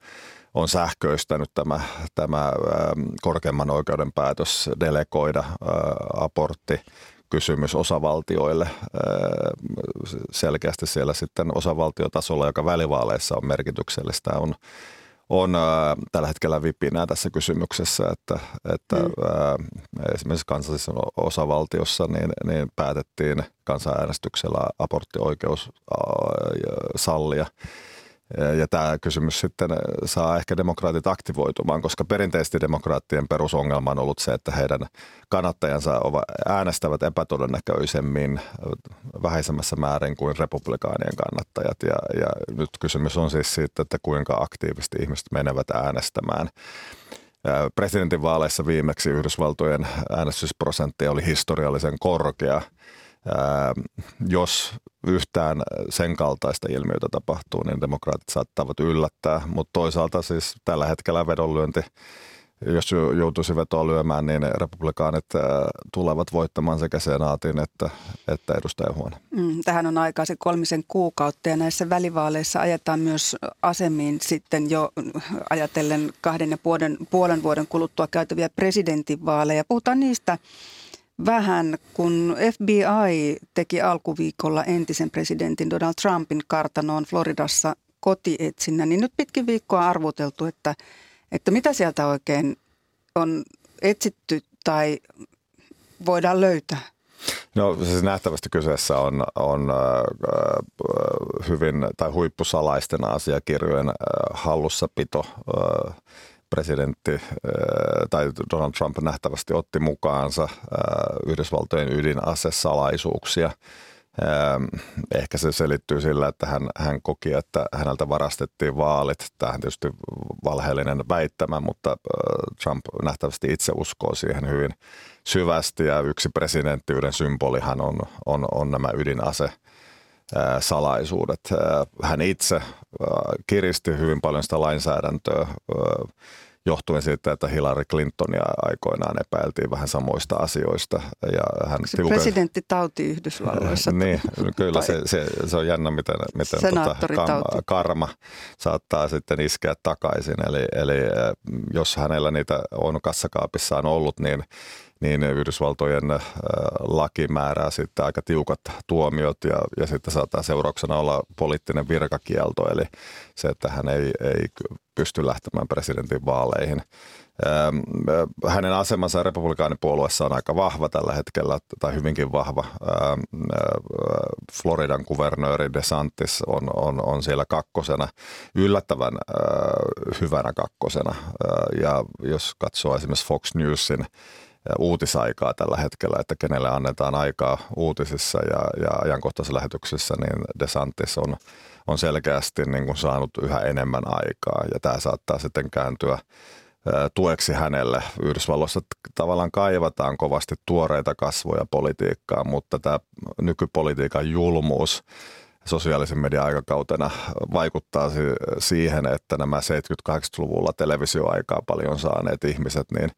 on sähköistänyt tämä, tämä korkeimman oikeuden päätös delegoida abortti kysymys osavaltioille selkeästi siellä sitten osavaltiotasolla, joka välivaaleissa on merkityksellistä, on, on tällä hetkellä vipinää tässä kysymyksessä, että, että mm. esimerkiksi kansallisessa osavaltiossa niin, niin päätettiin kansanäänestyksellä aborttioikeus sallia Ja tämä kysymys sitten saa ehkä demokraatit aktivoitumaan, koska perinteisesti demokraattien perusongelma on ollut se, että heidän kannattajansa äänestävät epätodennäköisemmin vähäisemmässä määrin kuin republikaanien kannattajat. Ja, ja nyt kysymys on siis siitä, että kuinka aktiivisesti ihmiset menevät äänestämään. Presidentinvaaleissa viimeksi Yhdysvaltojen äänestysprosentti oli historiallisen korkea – jos yhtään sen kaltaista ilmiötä tapahtuu, niin demokraatit saattavat yllättää, mutta toisaalta siis tällä hetkellä vedonlyönti jos joutuisi vetoa lyömään, niin republikaanit tulevat voittamaan sekä senaatin että, että edustajahuone. Mm, tähän on aikaa se kolmisen kuukautta ja näissä välivaaleissa ajetaan myös asemiin sitten jo ajatellen kahden ja puolen, puolen vuoden kuluttua käytäviä presidentinvaaleja. Puhutaan niistä vähän, kun FBI teki alkuviikolla entisen presidentin Donald Trumpin kartanoon Floridassa kotietsinnän, niin nyt pitkin viikkoa arvoteltu, että, että mitä sieltä oikein on etsitty tai voidaan löytää? No siis nähtävästi kyseessä on, on äh, hyvin tai huippusalaisten asiakirjojen äh, hallussapito. Äh, presidentti äh, tai Donald Trump nähtävästi otti mukaansa äh, Yhdysvaltojen ydinasesalaisuuksia. Ähm, ehkä se selittyy sillä, että hän, hän koki, että häneltä varastettiin vaalit. Tämähän tietysti valheellinen väittämä, mutta äh, Trump nähtävästi itse uskoo siihen hyvin syvästi ja yksi presidenttiyden symbolihan on, on, on nämä ydinase salaisuudet. Hän itse kiristi hyvin paljon sitä lainsäädäntöä johtuen siitä, että Hillary Clintonia aikoinaan epäiltiin vähän samoista asioista. Ja hän se tiukan... presidenttitauti Yhdysvalloissa. niin, kyllä se, se, se, on jännä, miten, miten tota, kam, karma saattaa sitten iskeä takaisin. Eli, eli jos hänellä niitä on kassakaapissaan ollut, niin niin Yhdysvaltojen äh, laki määrää sitten aika tiukat tuomiot ja, ja sitten saattaa seurauksena olla poliittinen virkakielto, eli se, että hän ei, ei pysty lähtemään presidentin vaaleihin. Ähm, äh, hänen asemansa republikaanipuolueessa on aika vahva tällä hetkellä, tai hyvinkin vahva. Ähm, äh, Floridan kuvernööri DeSantis on, on, on siellä kakkosena, yllättävän hyvänä kakkosena. Ja jos katsoo esimerkiksi Fox Newsin uutisaikaa tällä hetkellä, että kenelle annetaan aikaa uutisissa ja, ja ajankohtaisessa lähetyksessä, niin DeSantis on, on selkeästi niin kuin saanut yhä enemmän aikaa ja tämä saattaa sitten kääntyä tueksi hänelle. Yhdysvalloissa tavallaan kaivataan kovasti tuoreita kasvoja politiikkaan, mutta tämä nykypolitiikan julmuus sosiaalisen median aikakautena vaikuttaa siihen, että nämä 70-80-luvulla televisioaikaa paljon saaneet ihmiset, niin,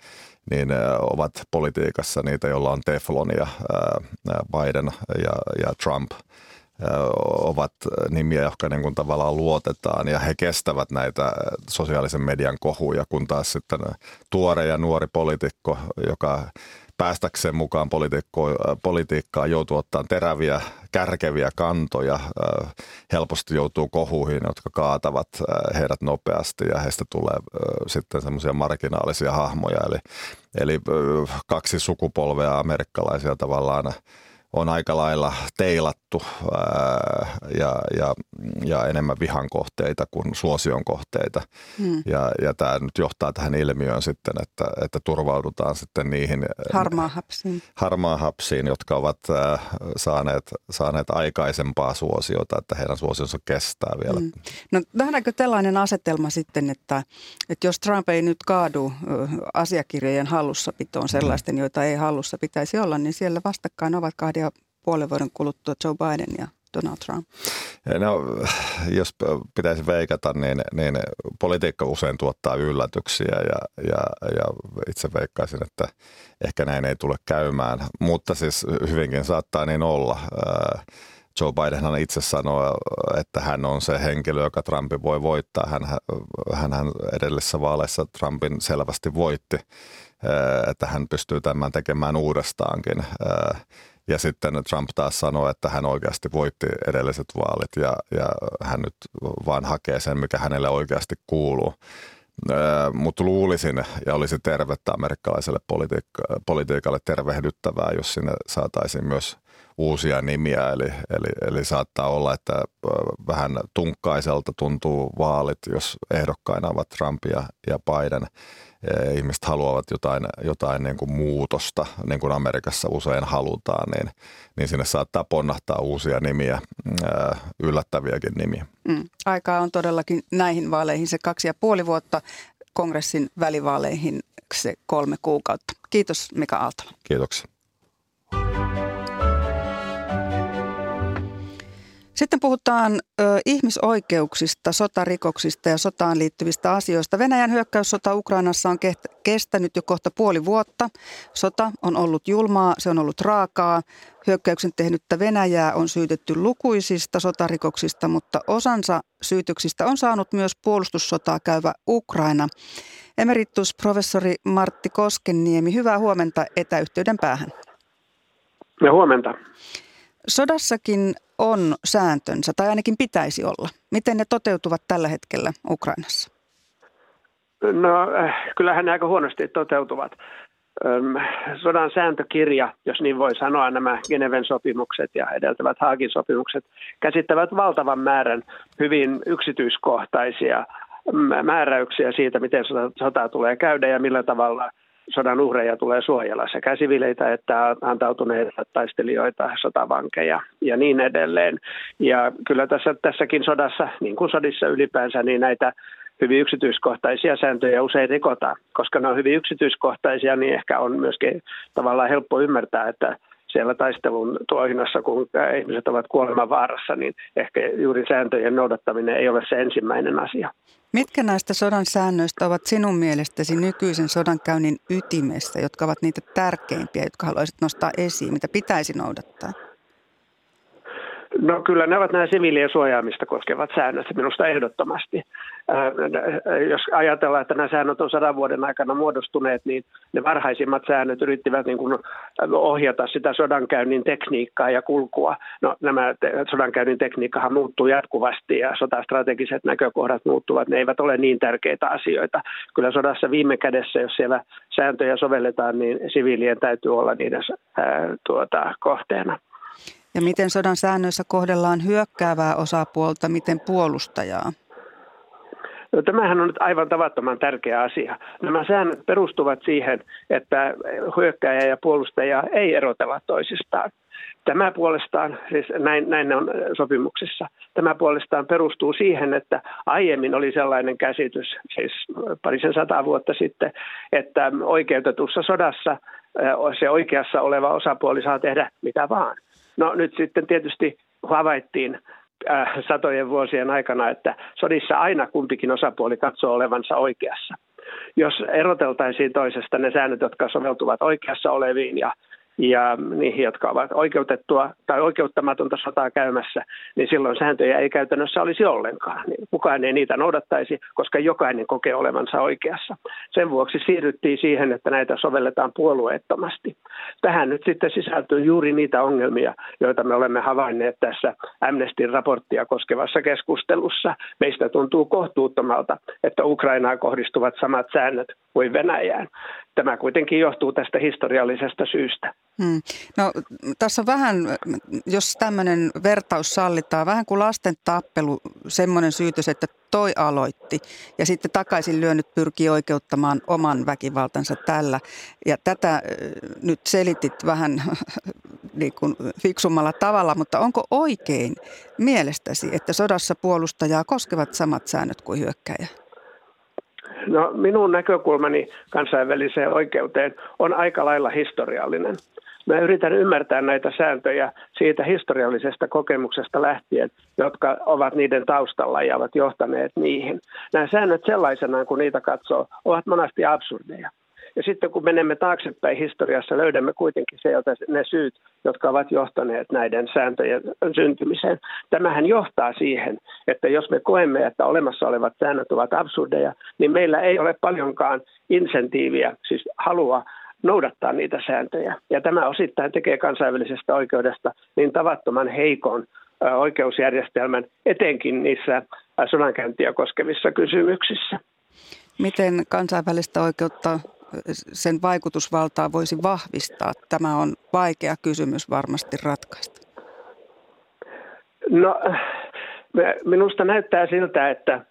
niin ovat politiikassa niitä, joilla on Teflonia, Biden ja, ja Trump ovat nimiä, jotka niin kuin tavallaan luotetaan ja he kestävät näitä sosiaalisen median kohuja, kun taas sitten tuore ja nuori poliitikko, joka päästäkseen mukaan politiikkaan joutuu ottaa teräviä, kärkeviä kantoja, helposti joutuu kohuihin, jotka kaatavat heidät nopeasti ja heistä tulee sitten semmoisia marginaalisia hahmoja. Eli, eli kaksi sukupolvea amerikkalaisia tavallaan on aika lailla teilattu ää, ja, ja, ja enemmän vihan kohteita kuin suosion kohteita. Hmm. Ja, ja tämä nyt johtaa tähän ilmiöön sitten, että, että turvaudutaan sitten niihin harmaahapsiin, harmaahapsiin jotka ovat ää, saaneet, saaneet aikaisempaa suosiota, että heidän suosionsa kestää vielä. Hmm. No nähdäänkö tällainen asetelma sitten, että, että jos Trump ei nyt kaadu asiakirjojen hallussapitoon sellaisten, hmm. joita ei hallussa pitäisi olla, niin siellä vastakkain ovat kahden puolen vuoden kuluttua Joe Biden ja Donald Trump? No, jos pitäisi veikata, niin, niin politiikka usein tuottaa yllätyksiä ja, ja, ja itse veikkaisin, että ehkä näin ei tule käymään, mutta siis hyvinkin saattaa niin olla. Joe Biden itse sanoo, että hän on se henkilö, joka Trumpin voi voittaa. Hän, hän edellisessä vaaleissa Trumpin selvästi voitti, että hän pystyy tämän tekemään uudestaankin. Ja sitten Trump taas sanoi, että hän oikeasti voitti edelliset vaalit ja, ja hän nyt vaan hakee sen, mikä hänelle oikeasti kuuluu. Mutta luulisin ja olisi tervettä amerikkalaiselle politiik- politiikalle tervehdyttävää, jos sinne saataisiin myös – uusia nimiä, eli, eli, eli saattaa olla, että vähän tunkkaiselta tuntuu vaalit, jos ehdokkaina ovat Trump ja, ja Biden. Ihmiset haluavat jotain, jotain niin kuin muutosta, niin kuin Amerikassa usein halutaan, niin, niin sinne saattaa ponnahtaa uusia nimiä, yllättäviäkin nimiä. Mm. Aikaa on todellakin näihin vaaleihin se kaksi ja puoli vuotta, kongressin välivaaleihin se kolme kuukautta. Kiitos Mika Aaltola. Kiitoksia. Sitten puhutaan ö, ihmisoikeuksista, sotarikoksista ja sotaan liittyvistä asioista. Venäjän hyökkäyssota Ukrainassa on kestänyt jo kohta puoli vuotta. Sota on ollut julmaa, se on ollut raakaa. Hyökkäyksen tehnyttä Venäjää on syytetty lukuisista sotarikoksista, mutta osansa syytöksistä on saanut myös puolustussotaa käyvä Ukraina. Emeritusprofessori Martti Koskenniemi, hyvää huomenta etäyhteyden päähän. Ja huomenta. Sodassakin on sääntönsä, tai ainakin pitäisi olla. Miten ne toteutuvat tällä hetkellä Ukrainassa? No äh, kyllähän ne aika huonosti toteutuvat. sodan sääntökirja, jos niin voi sanoa, nämä Geneven sopimukset ja edeltävät Haagin sopimukset käsittävät valtavan määrän hyvin yksityiskohtaisia määräyksiä siitä, miten sota tulee käydä ja millä tavalla sodan uhreja tulee suojella, sekä sivileitä että antautuneita taistelijoita, sotavankeja ja niin edelleen. Ja kyllä tässä, tässäkin sodassa, niin kuin sodissa ylipäänsä, niin näitä hyvin yksityiskohtaisia sääntöjä usein rikotaan. Koska ne on hyvin yksityiskohtaisia, niin ehkä on myöskin tavallaan helppo ymmärtää, että siellä taistelun tuohinnassa, kun ihmiset ovat kuoleman vaarassa, niin ehkä juuri sääntöjen noudattaminen ei ole se ensimmäinen asia. Mitkä näistä sodan säännöistä ovat sinun mielestäsi nykyisen sodankäynnin ytimessä, jotka ovat niitä tärkeimpiä, jotka haluaisit nostaa esiin, mitä pitäisi noudattaa? No kyllä ne ovat nämä siviilien suojaamista koskevat säännöt minusta ehdottomasti. Jos ajatellaan, että nämä säännöt on sadan vuoden aikana muodostuneet, niin ne varhaisimmat säännöt yrittivät niin kuin ohjata sitä sodankäynnin tekniikkaa ja kulkua. No nämä sodankäynnin tekniikkahan muuttuu jatkuvasti ja sotastrategiset näkökohdat muuttuvat. Ne eivät ole niin tärkeitä asioita. Kyllä sodassa viime kädessä, jos siellä sääntöjä sovelletaan, niin siviilien täytyy olla niiden ää, tuota, kohteena. Ja miten sodan säännöissä kohdellaan hyökkäävää osapuolta, miten puolustajaa? No, tämähän on nyt aivan tavattoman tärkeä asia. Nämä säännöt perustuvat siihen, että hyökkääjä ja puolustaja ei erotella toisistaan. Tämä puolestaan, siis näin, näin on sopimuksissa, tämä puolestaan perustuu siihen, että aiemmin oli sellainen käsitys, siis parisen sata vuotta sitten, että oikeutetussa sodassa se oikeassa oleva osapuoli saa tehdä mitä vaan. No nyt sitten tietysti havaittiin äh, satojen vuosien aikana, että sodissa aina kumpikin osapuoli katsoo olevansa oikeassa. Jos eroteltaisiin toisesta ne säännöt, jotka soveltuvat oikeassa oleviin ja ja niihin, jotka ovat oikeutettua tai oikeuttamatonta sotaa käymässä, niin silloin sääntöjä ei käytännössä olisi ollenkaan. Niin kukaan ei niitä noudattaisi, koska jokainen kokee olevansa oikeassa. Sen vuoksi siirryttiin siihen, että näitä sovelletaan puolueettomasti. Tähän nyt sitten sisältyy juuri niitä ongelmia, joita me olemme havainneet tässä Amnestin raporttia koskevassa keskustelussa. Meistä tuntuu kohtuuttomalta, että Ukrainaan kohdistuvat samat säännöt kuin Venäjään. Tämä kuitenkin johtuu tästä historiallisesta syystä. Hmm. No tässä on vähän, jos tämmöinen vertaus sallitaan, vähän kuin lasten tappelu, semmoinen syytös, että toi aloitti ja sitten takaisin lyönyt pyrkii oikeuttamaan oman väkivaltansa tällä. Ja tätä nyt selitit vähän niin kuin fiksummalla tavalla, mutta onko oikein mielestäsi, että sodassa puolustajaa koskevat samat säännöt kuin hyökkäjä? No minun näkökulmani kansainväliseen oikeuteen on aika lailla historiallinen. Mä yritän ymmärtää näitä sääntöjä siitä historiallisesta kokemuksesta lähtien, jotka ovat niiden taustalla ja ovat johtaneet niihin. Nämä säännöt sellaisenaan, kun niitä katsoo, ovat monasti absurdeja. Ja sitten kun menemme taaksepäin historiassa, löydämme kuitenkin sieltä ne syyt, jotka ovat johtaneet näiden sääntöjen syntymiseen. Tämähän johtaa siihen, että jos me koemme, että olemassa olevat säännöt ovat absurdeja, niin meillä ei ole paljonkaan insentiiviä, siis halua noudattaa niitä sääntöjä. Ja tämä osittain tekee kansainvälisestä oikeudesta niin tavattoman heikon oikeusjärjestelmän, etenkin niissä sodankäyntiä koskevissa kysymyksissä. Miten kansainvälistä oikeutta sen vaikutusvaltaa voisi vahvistaa? Tämä on vaikea kysymys varmasti ratkaista. No, minusta näyttää siltä, että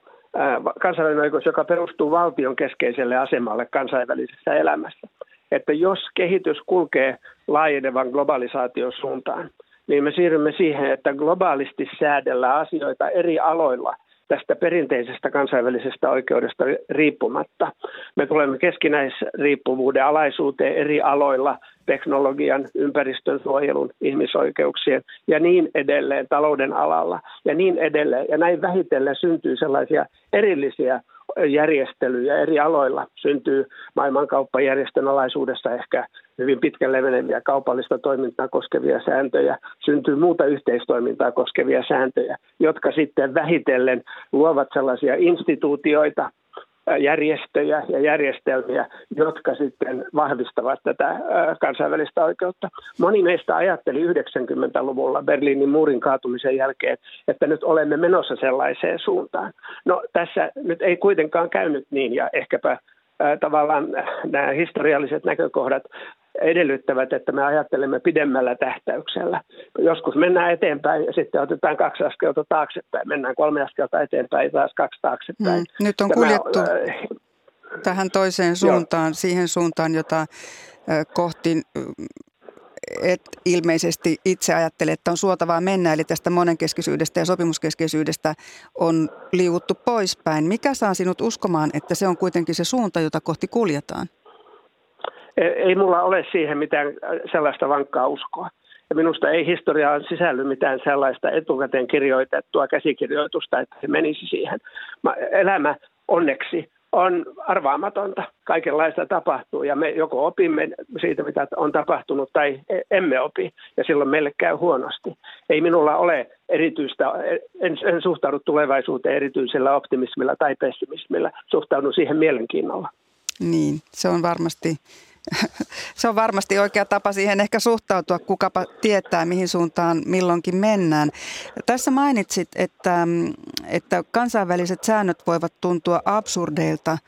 kansainvälinen oikeus, joka perustuu valtion keskeiselle asemalle kansainvälisessä elämässä, että jos kehitys kulkee laajenevan globalisaation suuntaan, niin me siirrymme siihen, että globaalisti säädellään asioita eri aloilla – tästä perinteisestä kansainvälisestä oikeudesta riippumatta. Me tulemme keskinäisriippuvuuden alaisuuteen eri aloilla, teknologian, ympäristön suojelun, ihmisoikeuksien ja niin edelleen, talouden alalla ja niin edelleen. Ja näin vähitellen syntyy sellaisia erillisiä järjestelyjä eri aloilla. Syntyy maailmankauppajärjestön alaisuudessa ehkä hyvin pitkälle meneviä kaupallista toimintaa koskevia sääntöjä, syntyy muuta yhteistoimintaa koskevia sääntöjä, jotka sitten vähitellen luovat sellaisia instituutioita, järjestöjä ja järjestelmiä, jotka sitten vahvistavat tätä kansainvälistä oikeutta. Moni meistä ajatteli 90-luvulla Berliinin muurin kaatumisen jälkeen, että nyt olemme menossa sellaiseen suuntaan. No tässä nyt ei kuitenkaan käynyt niin ja ehkäpä tavallaan nämä historialliset näkökohdat edellyttävät, että me ajattelemme pidemmällä tähtäyksellä. Joskus mennään eteenpäin ja sitten otetaan kaksi askelta taaksepäin. Mennään kolme askelta eteenpäin ja taas kaksi taaksepäin. Hmm. Nyt on kuljettu Tämä, tähän toiseen suuntaan, jo. siihen suuntaan, jota kohti et ilmeisesti itse ajattele, että on suotavaa mennä, eli tästä monenkeskisyydestä ja sopimuskeskeisyydestä on liuuttu poispäin. Mikä saa sinut uskomaan, että se on kuitenkin se suunta, jota kohti kuljetaan? Ei mulla ole siihen mitään sellaista vankkaa uskoa. Ja minusta ei historiaan sisälly mitään sellaista etukäteen kirjoitettua käsikirjoitusta, että se menisi siihen. Elämä onneksi on arvaamatonta. Kaikenlaista tapahtuu ja me joko opimme siitä, mitä on tapahtunut, tai e- emme opi, ja silloin meille käy huonosti. Ei minulla ole erityistä, en, en suhtaudu tulevaisuuteen erityisellä optimismilla tai pessimismillä, suhtaudun siihen mielenkiinnolla. Niin, se on varmasti se on varmasti oikea tapa siihen ehkä suhtautua, kukapa tietää, mihin suuntaan milloinkin mennään. Tässä mainitsit, että, että kansainväliset säännöt voivat tuntua absurdeilta,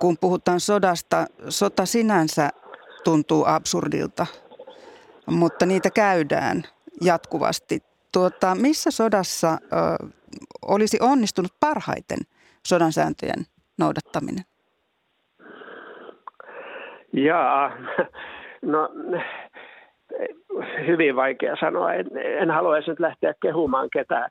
kun puhutaan sodasta. Sota sinänsä tuntuu absurdilta, mutta niitä käydään jatkuvasti. Tuota, missä sodassa ö, olisi onnistunut parhaiten sodan sääntöjen noudattaminen? Jaa, no hyvin vaikea sanoa. En, en haluaisi nyt lähteä kehumaan ketään.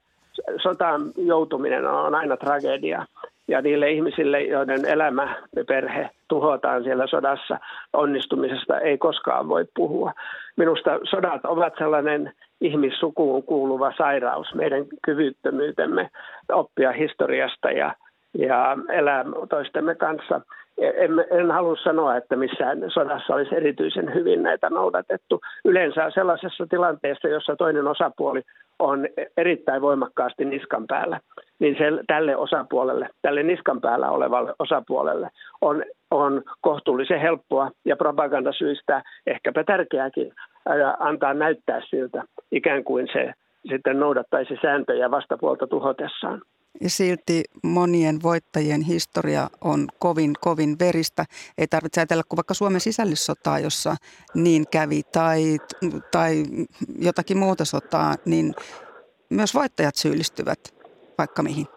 Sotaan joutuminen on aina tragedia. Ja niille ihmisille, joiden elämä ja perhe tuhotaan siellä sodassa, onnistumisesta ei koskaan voi puhua. Minusta sodat ovat sellainen ihmissukuun kuuluva sairaus, meidän kyvyttömyytemme oppia historiasta ja, ja elää toistemme kanssa – en, en halua sanoa, että missään sodassa olisi erityisen hyvin näitä noudatettu. Yleensä sellaisessa tilanteessa, jossa toinen osapuoli on erittäin voimakkaasti niskan päällä, niin se, tälle osapuolelle, tälle niskan päällä olevalle osapuolelle on, on kohtuullisen helppoa ja propagandasyistä ehkäpä tärkeääkin antaa näyttää siltä, ikään kuin se sitten noudattaisi sääntöjä vastapuolta tuhotessaan. Ja silti monien voittajien historia on kovin, kovin veristä. Ei tarvitse ajatella kuin vaikka Suomen sisällissotaa, jossa niin kävi, tai, tai jotakin muuta sotaa, niin myös voittajat syyllistyvät vaikka mihin.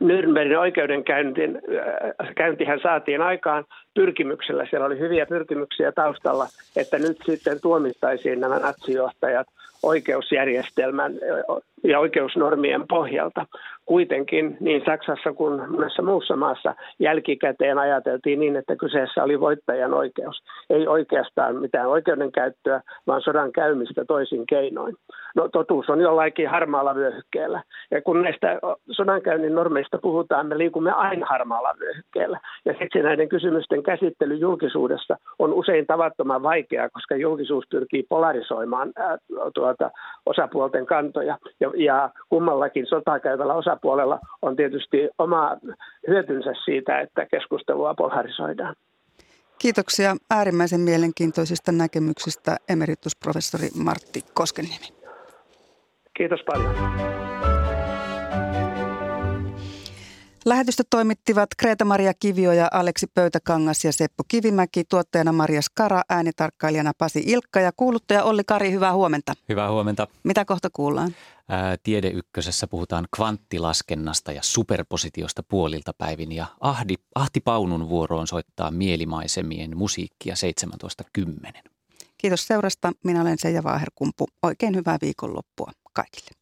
Nürnbergin oikeudenkäyntihän saatiin aikaan pyrkimyksellä. Siellä oli hyviä pyrkimyksiä taustalla, että nyt sitten tuomittaisiin nämä natsijohtajat oikeusjärjestelmän ja oikeusnormien pohjalta. Kuitenkin niin Saksassa kuin monessa muussa maassa jälkikäteen ajateltiin niin, että kyseessä oli voittajan oikeus. Ei oikeastaan mitään oikeudenkäyttöä, vaan sodan käymistä toisin keinoin. No totuus on jollakin harmaalla vyöhykkeellä. Ja kun näistä sodankäynnin normeista puhutaan, me liikumme aina harmaalla vyöhykkeellä. Ja siksi näiden kysymysten käsittely julkisuudessa on usein tavattoman vaikeaa, koska julkisuus pyrkii polarisoimaan ää, tuota, osapuolten kantoja. Ja, ja kummallakin sotaa käyvällä osapuolella on tietysti oma hyötynsä siitä, että keskustelua polarisoidaan. Kiitoksia äärimmäisen mielenkiintoisista näkemyksistä emeritusprofessori Martti Koskeniemi. Kiitos paljon. Lähetystä toimittivat Kreta-Maria Kivio ja Aleksi Pöytäkangas ja Seppo Kivimäki, tuottajana Maria Skara, äänitarkkailijana Pasi Ilkka ja kuuluttaja Olli Kari, hyvää huomenta. Hyvää huomenta. Mitä kohta kuullaan? Ää, Tiede Ykkösessä puhutaan kvanttilaskennasta ja superpositiosta puolilta päivin ja Ahdi, Ahti Paunun vuoroon soittaa mielimaisemien musiikkia 17.10. Kiitos seurasta. Minä olen Seija Vaaherkumpu. Oikein hyvää viikonloppua kaikille.